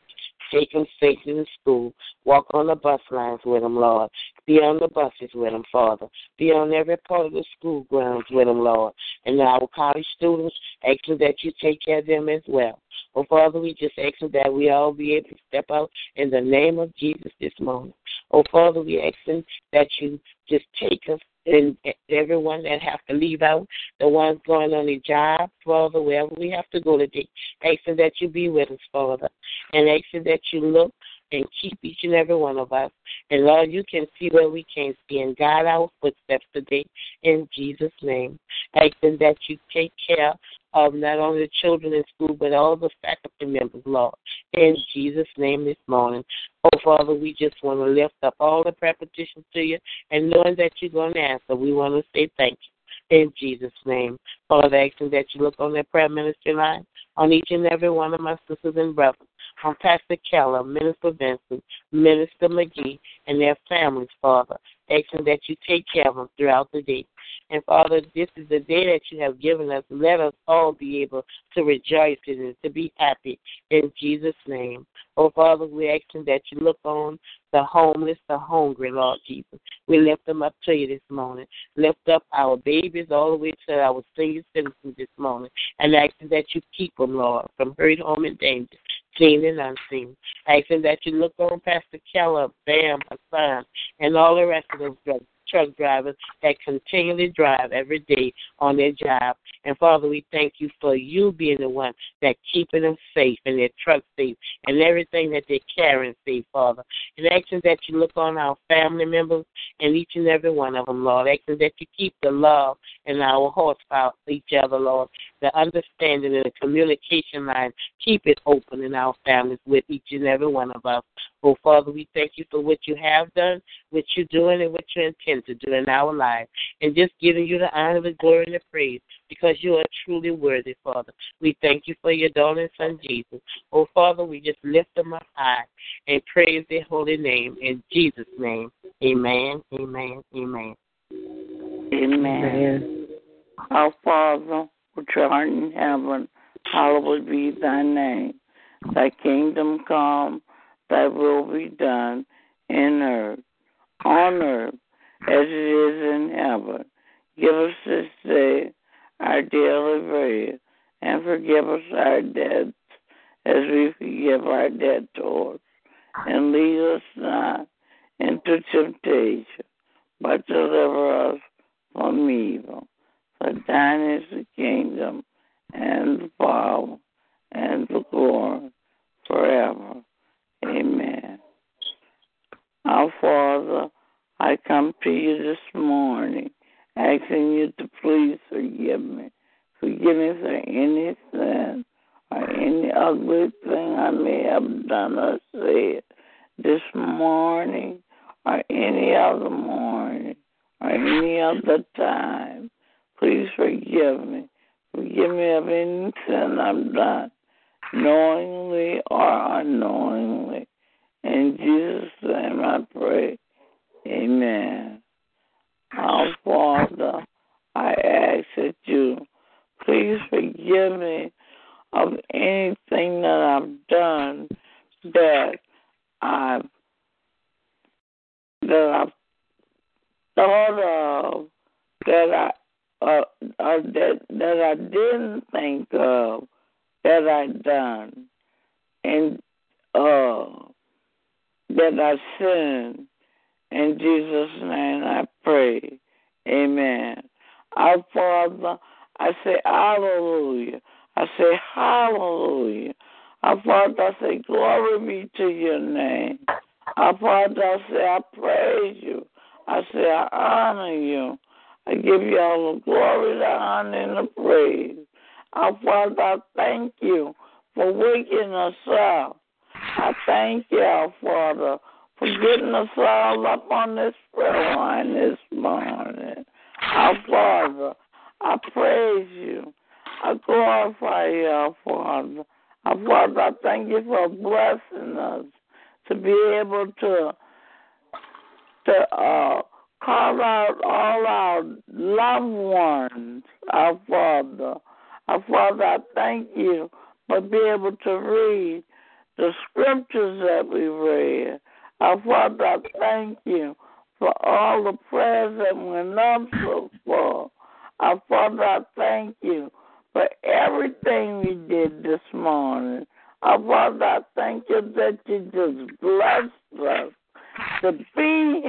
take them safely to the school. Walk on the bus lines with them, Lord. Be on the buses with them, Father. Be on every part of the school grounds with them, Lord. And our college students, asking that you take care of them as well. Oh, Father, we just ask that we all be able to step out in the name of Jesus this morning. Oh, Father, we ask that you just take us and everyone that have to leave out, the ones going on their job, Father, wherever we have to go today, asking that you be with us, Father, and asking that you look and keep each and every one of us. And Lord, you can see where we can't see and guide our footsteps today in Jesus' name. Asking that you take care of not only the children in school, but all the faculty members, Lord, in Jesus' name this morning. Oh, Father, we just want to lift up all the petitions to you, and knowing that you're going to answer, we want to say thank you in Jesus' name. Father, asking that you look on that prayer ministry line on each and every one of my sisters and brothers, on Pastor Keller, Minister Vincent, Minister McGee, and their families, Father, asking that you take care of them throughout the day. And Father, this is the day that you have given us. Let us all be able to rejoice in it, to be happy in Jesus' name. Oh, Father, we ask that you look on the homeless, the hungry, Lord Jesus. We lift them up to you this morning. Lift up our babies all the way to our senior citizens this morning. And asking that you keep them, Lord, from hurt, harm, and danger, seen and unseen. Asking that you look on Pastor Keller, Bam, Hassan, and all the rest of those drugs truck drivers that continually drive every day on their job. And Father, we thank you for you being the one that keeping them safe and their truck safe and everything that they're carrying safe, Father. And asking that you look on our family members and each and every one of them, Lord. Asking that you keep the love in our hearts for each other, Lord. The understanding and the communication line, keep it open in our families with each and every one of us. Oh, Father, we thank you for what you have done, what you're doing, and what you intend to do in our lives. And just giving you the honor, the glory, and the praise because you are truly worthy, Father. We thank you for your darling son, Jesus. Oh, Father, we just lift them up high and praise their holy name. In Jesus' name, amen, amen, amen. Amen. amen. Our Father, which art in heaven, hallowed be thy name. Thy kingdom come thy will be done in earth, on earth, as it is in heaven. Give us this day our daily bread, and forgive us our debts as we forgive our debtors. And lead us not into temptation, but deliver us from evil. For thine is the kingdom,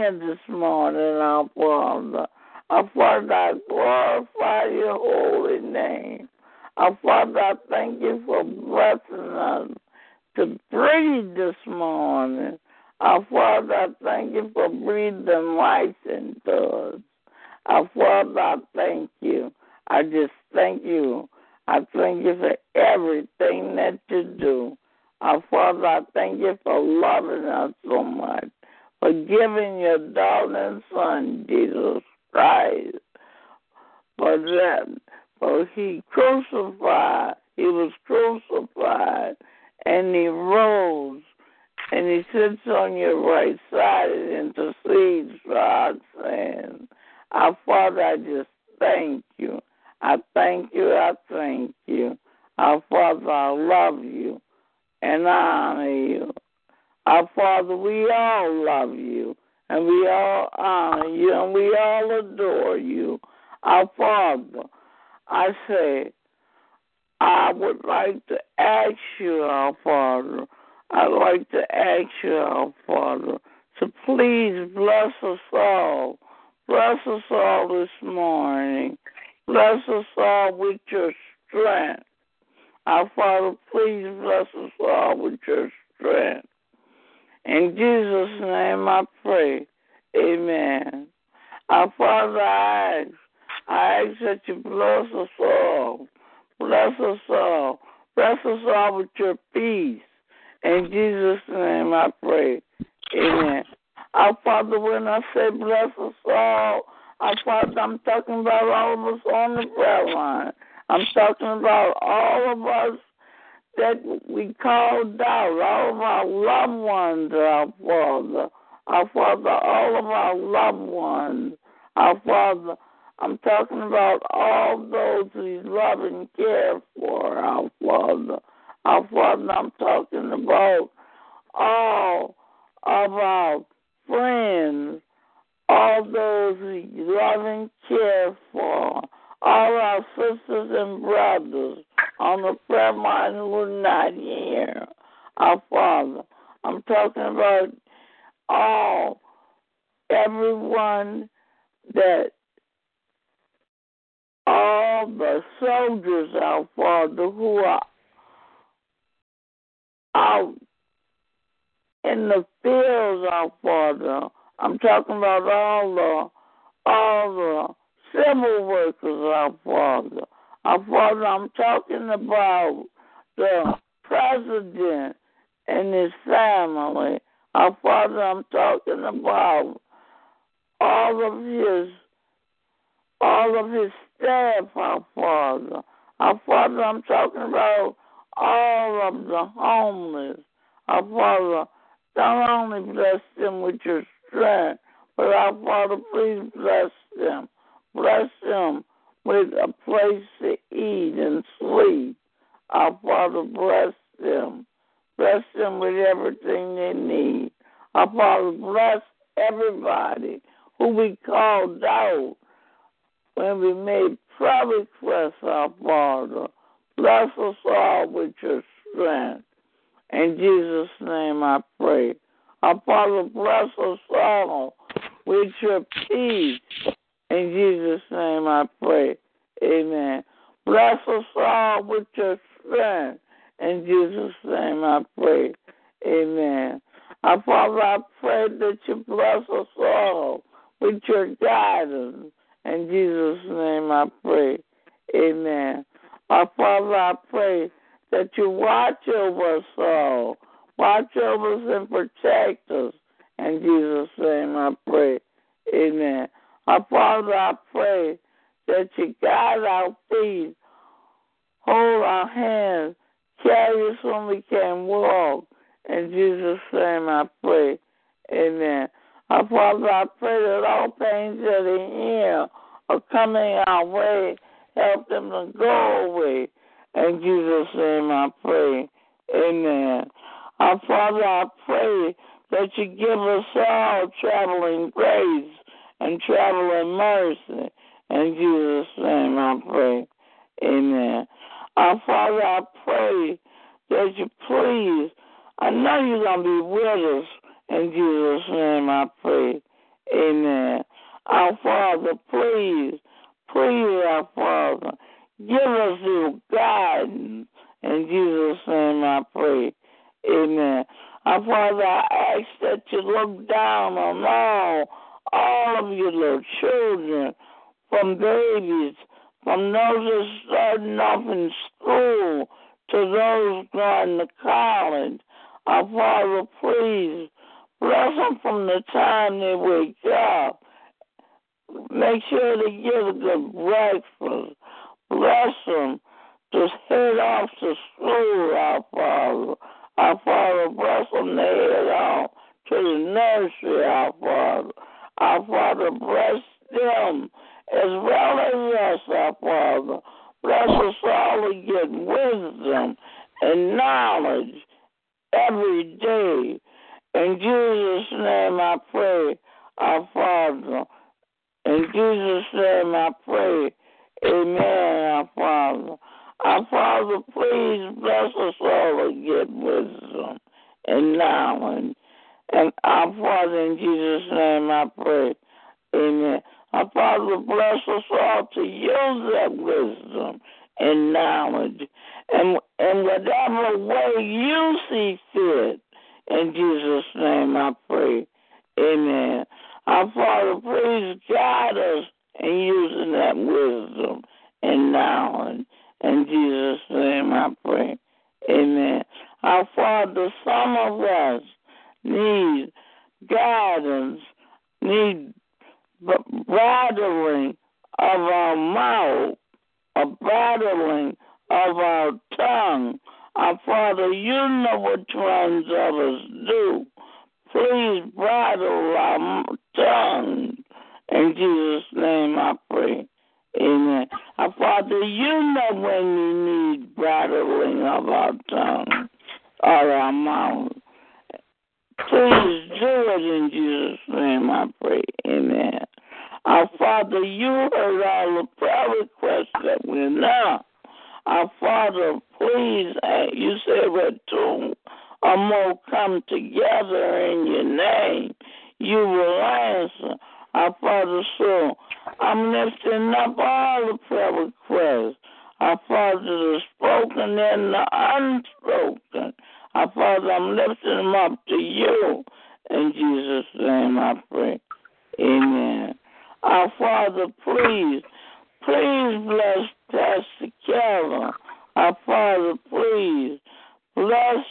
here this morning, our Father. Our Father, I glorify your holy name. Our Father, I thank you for blessing us to breathe this morning. Our Father, I thank you for breathing life into us. Our Father, I thank you. I just thank you. I thank you for everything that you do. Our Father, I thank you for loving us so much, for giving your darling Son, Jesus Christ, for that. For he crucified, he was crucified, and he rose, and he sits on your right side and intercedes for our sins. Our Father, I just thank you. I thank you. I thank you. Our Father, I love you and I honor you. Our Father, we all love you and we all honor you and we all adore you. Our Father, I say, I would like to ask you, our Father, I'd like to ask you, our Father, to please bless us all. Bless us all this morning. Bless us all with your strength. Our Father, please bless us all with your strength. In Jesus' name I pray. Amen. Our Father, I ask, I ask that you bless us all. Bless us all. Bless us all with your peace. In Jesus' name I pray. Amen. Our Father, when I say bless us all, our Father, I'm talking about all of us on the prayer line. I'm talking about all of us that we called out, all of our loved ones, our Father. Our Father, all of our loved ones. Our Father, I'm talking about all those we love and care for, our Father. Our Father, I'm talking about all of our friends, all those we love and care for, all our sisters and brothers on the prayer line who not here. Our Father, I'm talking about all, everyone that, all the soldiers, our Father, who are out in the fields, our Father. I'm talking about all the all the civil workers, our Father. Our Father, I'm talking about the president and his family. Our Father, I'm talking about all of his all of his staff, our Father. Our Father, I'm talking about all of the homeless. Our Father, not only bless them with your strength, But our Father, please bless them. Bless them with a place to eat and sleep. Our Father, bless them. Bless them with everything they need. Our Father, bless everybody who we called out when we made prayer requests, our Father. Bless us all with your strength. In Jesus' name I pray. Our Father, bless us all with your peace. In Jesus' name I pray. Amen. Bless us all with your strength. In Jesus' name I pray. Amen. Our Father, I pray that you bless us all with your guidance. In Jesus' name I pray. Amen. Our Father, I pray that you watch over us all. Watch over us and protect us. In Jesus' name I pray. Amen. Our Father, I pray that you guide our feet, hold our hands, carry us when we can walk. In Jesus' name I pray. Amen. Our Father, I pray that all pains that are here are coming our way. Help them to go away. In Jesus' name I pray. Amen. Our Father, I pray that you give us all traveling grace and traveling mercy. In Jesus' name I pray. Amen. Our Father, I pray that you please, I know you're going to be with us. In Jesus' name I pray. Amen. Our Father, please, please, our Father, give us your guidance. In Jesus' name I pray. Amen. Our Father, I ask that you look down on all, all of your little children, from babies, from those that are starting off in school to those going to college. Our Father, please bless them from the time they wake up. Make sure they get a good breakfast. Bless them to head off to school, our Father. Our Father, bless them to head off to the nursery, our Father. Our Father, bless them as well as us, our Father. Bless us all to get wisdom and knowledge every day. In Jesus' name I pray, our Father. In Jesus' name I pray. Amen, our Father. Our Father, please bless us all to get wisdom and knowledge. And our Father, in Jesus' name I pray. Amen. Our Father, bless us all to use that wisdom and knowledge and in whatever way you see fit. In Jesus' name I pray. Amen. Our Father, please guide us in using that wisdom and knowledge. In Jesus' name I pray. Amen. Our Father, some of us need guidance, need bridling of our mouth, a bridling of our tongue. Our Father, you know what ones of us do. Please bridle our tongue. In Jesus' name I pray. Amen. Our Father, you know when we need bridling of our tongue or our mouth. Please do it in Jesus' name, I pray. Amen. Our Father, you heard all the prayer requests that we know. Our Father, please, uh, you said where two or more come together in your name, you will answer. Our Father, so I'm lifting up all the prayer requests. Our Father, the spoken and the unspoken. Our Father, I'm lifting them up to you. In Jesus' name I pray. Amen. Our Father, please, please bless Pastor Carol. Our Father, please, bless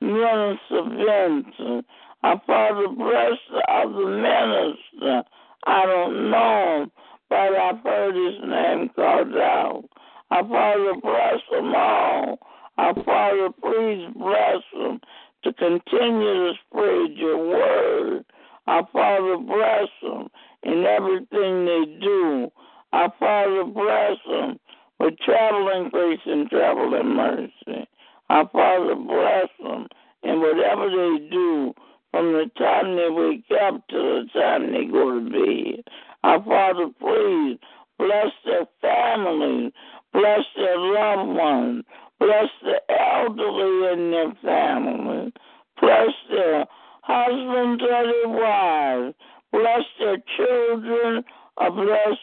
Minister Vincent. Our Father, bless the other minister. I don't know but I've heard his name called out. Our Father, bless them all. Our Father, please bless them to continue to spread your word. Our Father, bless them in everything they do. Our Father, bless them with traveling grace and traveling mercy. Our Father, bless them in whatever they do from the time they wake up to the time they go to bed. Our Father, please bless their families, bless their loved ones, bless the elderly in their families, bless their husbands or their wives, bless their children, uh, or bless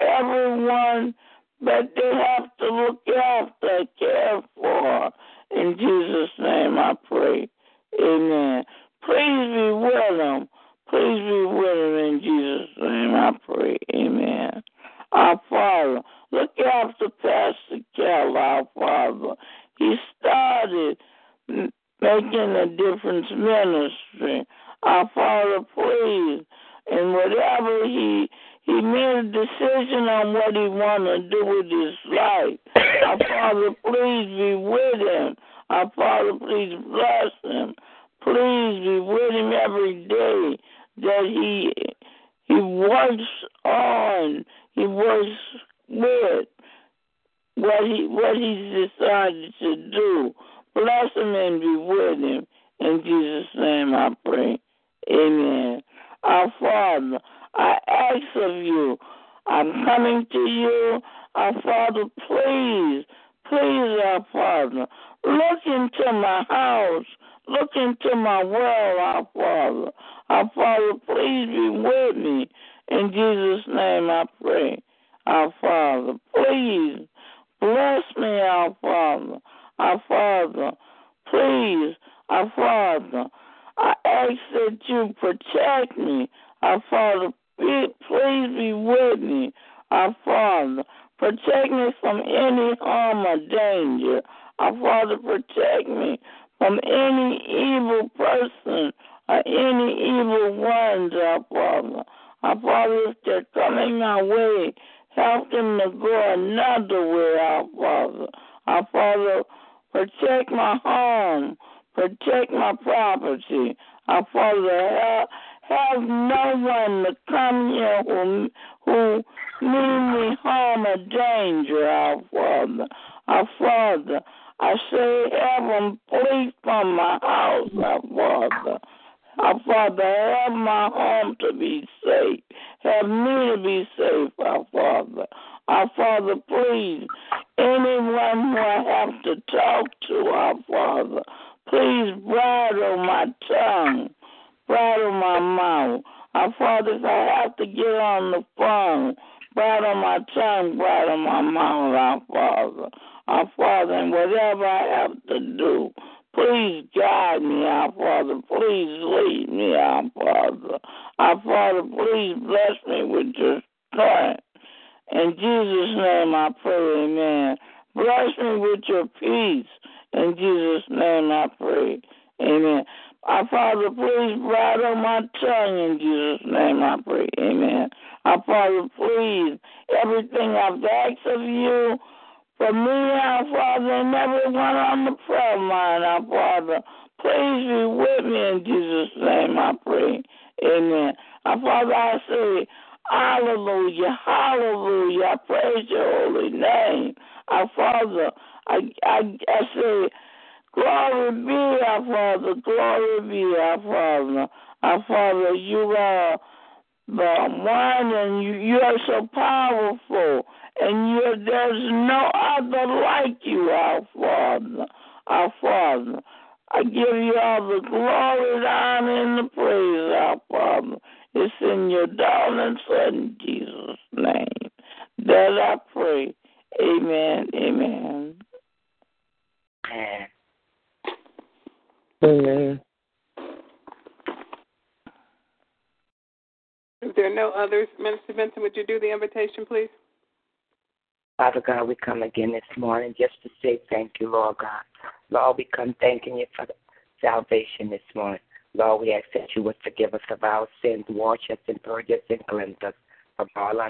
everyone that they have to look after, care for. In Jesus' name I pray. Amen. Please be with them. Please be with them in Jesus' name I pray. Amen. Our Father, look after Pastor Kell, our Father. He started making a difference ministry. Our Father, please, and whatever he he made a decision on what he wanted to do with his life. Our Father, please be with him. Our Father, please bless him. Please be with him every day that he he works on, he works with what he what he's decided to do. Bless him and be with him. In Jesus' name I pray. Amen. Our Father, I ask of you, I'm coming to you, our Father, please, please, our Father, look into my house, look into my world, our Father. Our Father, please be with me. In Jesus' name I pray. Our Father, please bless me, our Father. Our Father, please, our Father, I ask that you protect me. Our Father, please be with me. Our Father, protect me from any harm or danger. Our Father, protect me from any evil person or any evil ones, our Father. Our Father, if they're coming my way, help them to go another way, our Father. Our Father, protect my home, protect my property. Our Father, have, have no one to come here who, who mean me harm or danger, our Father. Our Father, I say, have them flee from my house, our Father. Our Father, have my home to be safe. Have me to be safe, our Father. Our Father, please, anyone who I have to talk to, our Father, please bridle my tongue, bridle my mouth. Our Father, if I have to get on the phone, bridle my tongue, bridle my mouth, our Father. Our Father, and whatever I have to do, Please guide me, our Father. Please lead me, our Father. Our Father, please bless me with your strength. In Jesus' name I pray, amen. Bless me with your peace. In Jesus' name I pray, amen. Our Father, please bridle my tongue in Jesus' name I pray, amen. Our Father, please, everything I've asked of you, for me, our Father, and everyone on the prayer line, our Father. Please be with me in Jesus' name, I pray. Amen. Our Father, I say, Hallelujah, hallelujah. I praise your holy name. Our Father, I, I, I say, Glory be our Father, glory be our Father. Our Father, you are the one and you, you are so powerful and you, there's no other like you, our Father. Our Father. I give you all the glory, the honor, and the praise, our Father. It's in your darling Son, Jesus' name, that I pray. Amen. Amen. Amen. If there are no others, Minister Vincent, would you do the invitation, please? Father God, we come again this morning just to say thank you, Lord God. Lord, we come thanking you for salvation this morning. Lord, we ask that you would forgive us of our sins, wash us and purge us and cleanse us from all,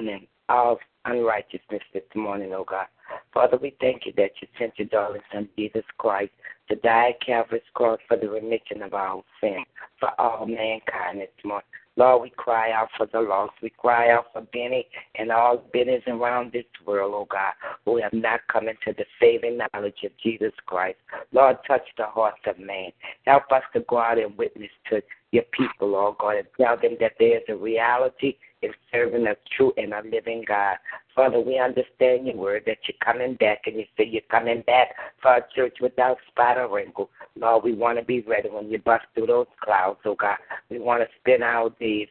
all unrighteousness this morning, oh God. Father, we thank you that you sent your darling Son, Jesus Christ, to die at Calvary's cross for the remission of our sins, for all mankind this morning. Lord, we cry out for the lost. We cry out for Benny and all Bennies around this world, oh God, who have not come into the saving knowledge of Jesus Christ. Lord, touch the hearts of man. Help us to go out and witness to your people, oh God, and tell them that there is a reality in serving a true and a living God. Father, we understand your word that you're coming back, and you say you're coming back for a church without spot or wrinkle. Lord, we want to be ready when you bust through those clouds, oh God. We want to spend our days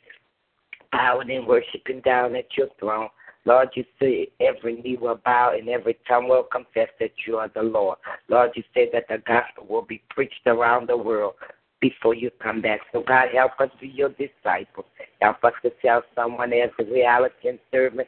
bowing and worshiping down at your throne. Lord, you say every knee will bow and every tongue will confess that you are the Lord. Lord, you say that the gospel will be preached around the world before you come back. So, God, help us be your disciples. Help us to tell someone else the reality and servant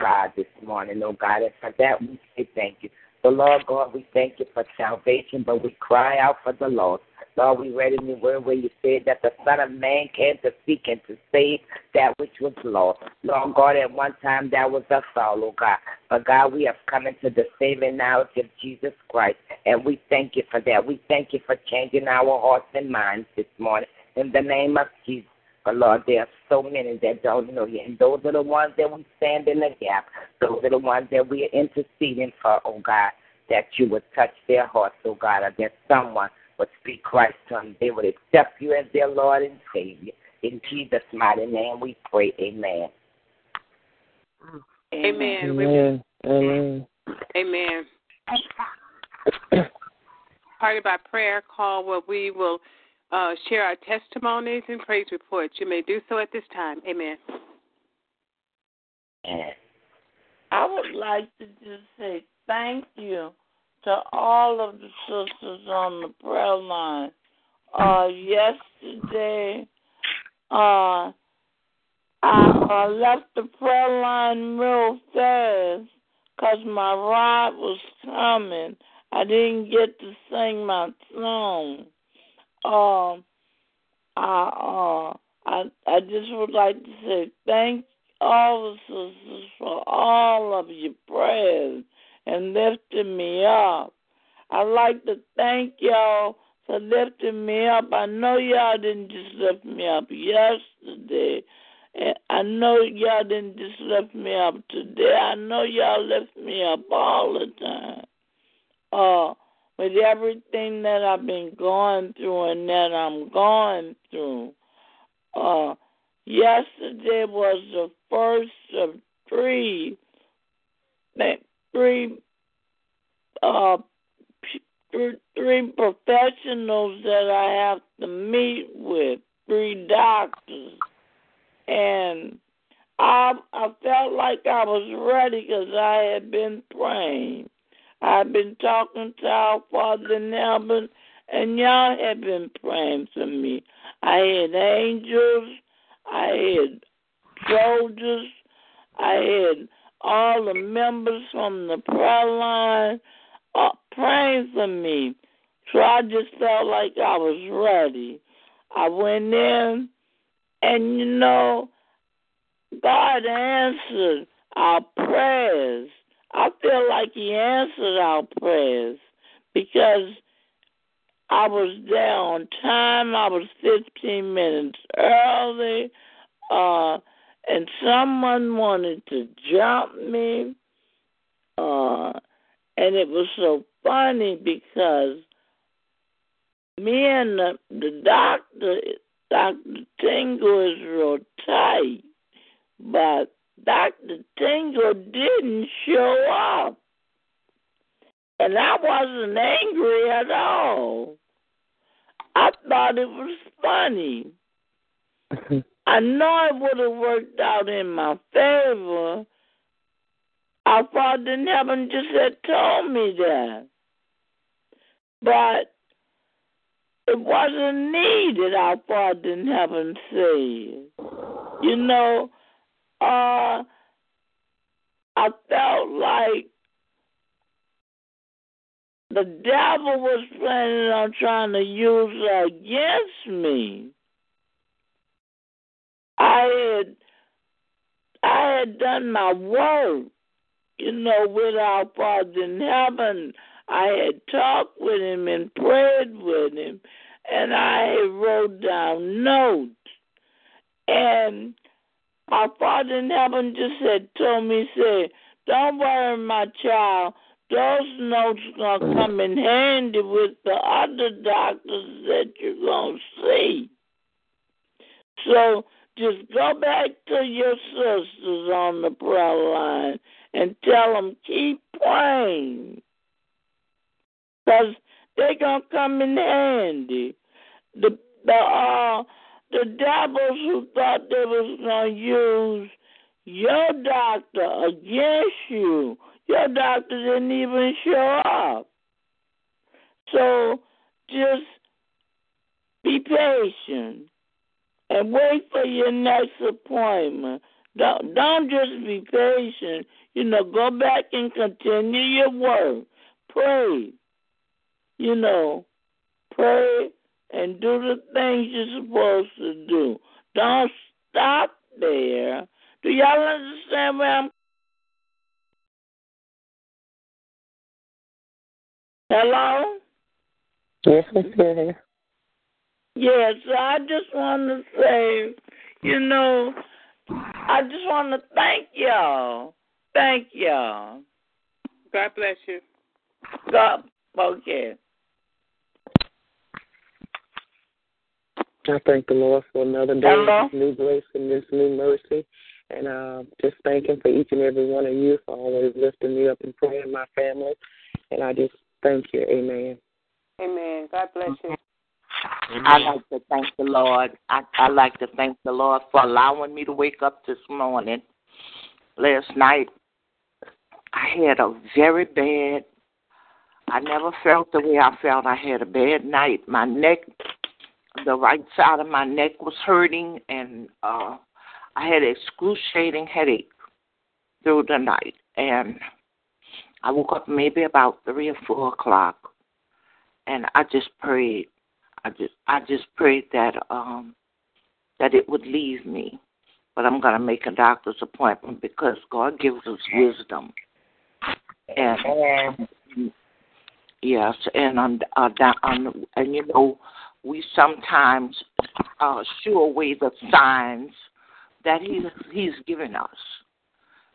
God this morning, oh God. And for that, we say thank you. So, Lord God, we thank you for salvation, but we cry out for the lost. Lord, we read in your word where you said that the Son of Man came to seek and to save that which was lost. Lord God, at one time that was us all, oh God. But God, we have come into the saving knowledge of Jesus Christ, and we thank you for that. We thank you for changing our hearts and minds this morning. In the name of Jesus. But Lord, there are so many that don't know you. And those are the ones that we stand in the gap. Those are the ones that we are interceding for, oh God, that you would touch their hearts, oh God, or that someone would speak Christ to them. They would accept you as their Lord and Savior. In Jesus' mighty name we pray. Amen. Amen. Amen. Amen. Amen. Part of our prayer call where we will uh, share our testimonies and praise reports. You may do so at this time. Amen. I would like to just say thank you to all of the sisters on the prayer line. Uh, yesterday, uh, I uh, left the prayer line real fast because my ride was coming. I didn't get to sing my song. Um, I uh, I I just would like to say thank all the sisters for all of your prayers and lifting me up. I'd like to thank y'all for lifting me up. I know y'all didn't just lift me up yesterday. And I know y'all didn't just lift me up today. I know y'all lift me up all the time. Uh, with everything that I've been going through and that I'm going through. Uh, yesterday was the first of three, three, uh, three professionals that I have to meet with, three doctors, and I I felt like I was ready because I had been praying. I've been talking to our Father in heaven, and y'all have been praying for me. I had angels, I had soldiers, I had all the members from the prayer line uh, praying for me. So I just felt like I was ready. I went in, and you know, God answered our prayers. I feel like He answered our prayers because I was there on time. I was 15 minutes early, uh, and someone wanted to jump me. Uh, and it was so funny because me and the, the doctor, Dr. Tingle, is real tight, but Dr. Tingle didn't show up. And I wasn't angry at all. I thought it was funny. I know it would have worked out in my favor. Our Father in heaven just had told me that. But it wasn't needed, our Father in heaven said. You know, uh, I felt like the devil was planning on trying to use against me. I had I had done my work. you know, with our Father in heaven. I had talked with him and prayed with him, and I had wrote down notes. And our Father in heaven just said, told me, said, don't worry, my child. Those notes gonna come in handy with the other doctors that you're gonna see. So just go back to your sisters on the prayer line and tell them keep praying, cause they're gonna come in handy. The the uh the devils who thought they was gonna use your doctor against you, your doctor didn't even show up. So just be patient and wait for your next appointment. Don't don't just be patient. You know, go back and continue your work. Pray. You know, pray and do the things you're supposed to do. Don't stop there. Do y'all understand where I'm Hello? Yes, we hear Yes, yeah, so I just want to say, you know, I just want to thank y'all. Thank y'all. God bless you. God, okay. I thank the Lord for another day Hello? of new grace and this new mercy. And uh, just thank Him for each and every one of you for always lifting me up in prayer and my family. And I just thank you. Amen. Amen. God bless you. I like to thank the Lord. I, I like to thank the Lord for allowing me to wake up this morning. Last night, I had a very bad. I never felt the way I felt. I had a bad night. My neck, the right side of my neck was hurting, and uh I had excruciating headache through the night. And I woke up maybe about three or four o'clock, and I just prayed. I just I just prayed that um that it would leave me. But I'm gonna make a doctor's appointment because God gives us wisdom. And yes, and on uh, on and you know we sometimes uh, shoo away the signs that he's he's given us,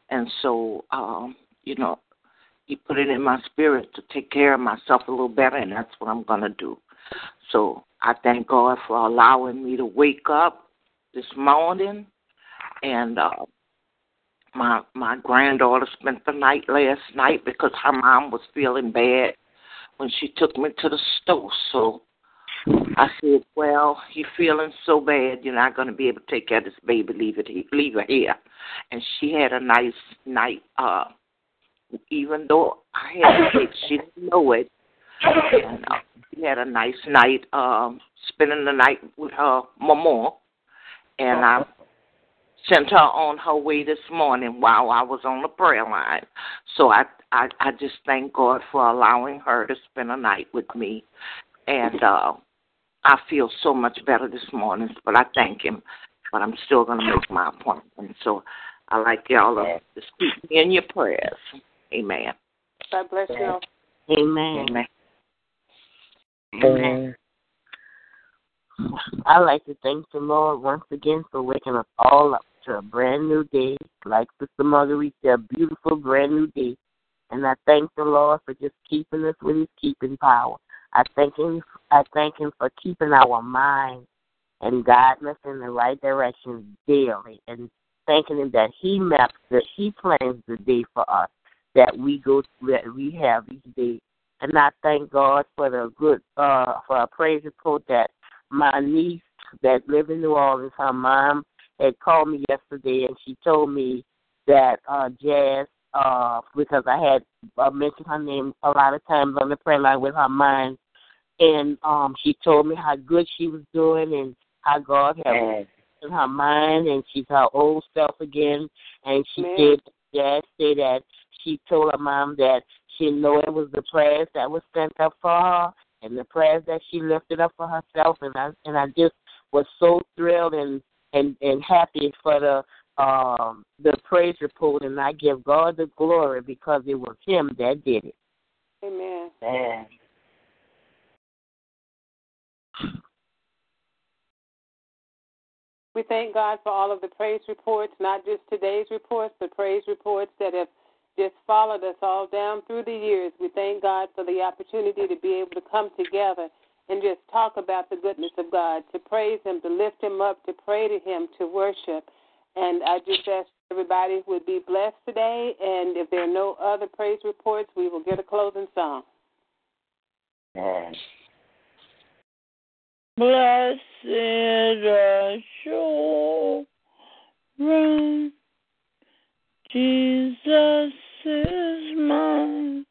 and so um, you know he put it in my spirit to take care of myself a little better, and that's what I'm gonna do. So I thank God for allowing me to wake up this morning, and uh, my my granddaughter spent the night last night because her mom was feeling bad when she took me to the store. So I said, "Well, you're feeling so bad, you're not going to be able to take care of this baby. Leave it, here, leave her here." And she had a nice night. Uh, even though I had it, she didn't know it. And uh, she had a nice night, um, spending the night with her mama, and I sent her on her way this morning while I was on the prayer line. So I I, I just thank God for allowing her to spend a night with me, and uh, I feel so much better this morning. But I thank Him. But I'm still going to make my appointment. So I like y'all to, to speak me in your prayers. Amen. God bless you. Amen. Amen. Amen. I like to thank the Lord once again for waking us all up to a brand new day. Like Sister Marguerite said, a beautiful brand new day. And I thank the Lord for just keeping us with his keeping power. I thank him I thank him for keeping our mind and guiding us in the right direction daily and thanking him that he maps that he plans the day for us that we go that we have each day. And I thank God for the good uh for a praise report that my niece that live in New Orleans, her mom had called me yesterday and she told me that uh Jazz uh because I had uh, mentioned her name a lot of times on the prayer line with her mind. And um she told me how good she was doing and how God had in her mind and she's her old self again. And she Man. said Jazz said that. She told her mom that she know it was the prayers that was sent up for her and the prayers that she lifted up for herself. And I and I just was so thrilled and and and happy for the um, the praise report, and I give God the glory because it was Him that did it. Amen. Amen. We thank God for all of the praise reports, not just today's reports, but praise reports that have just followed us all down through the years. We thank God for the opportunity to be able to come together and just talk about the goodness of God, to praise Him, to lift Him up, to pray to Him, to worship. And I just ask everybody would be blessed today. And if there are no other praise reports, we will get a closing song. Amen. Blessed assurance, Jesus is mine.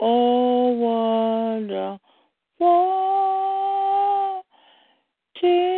Oh, what a foretaste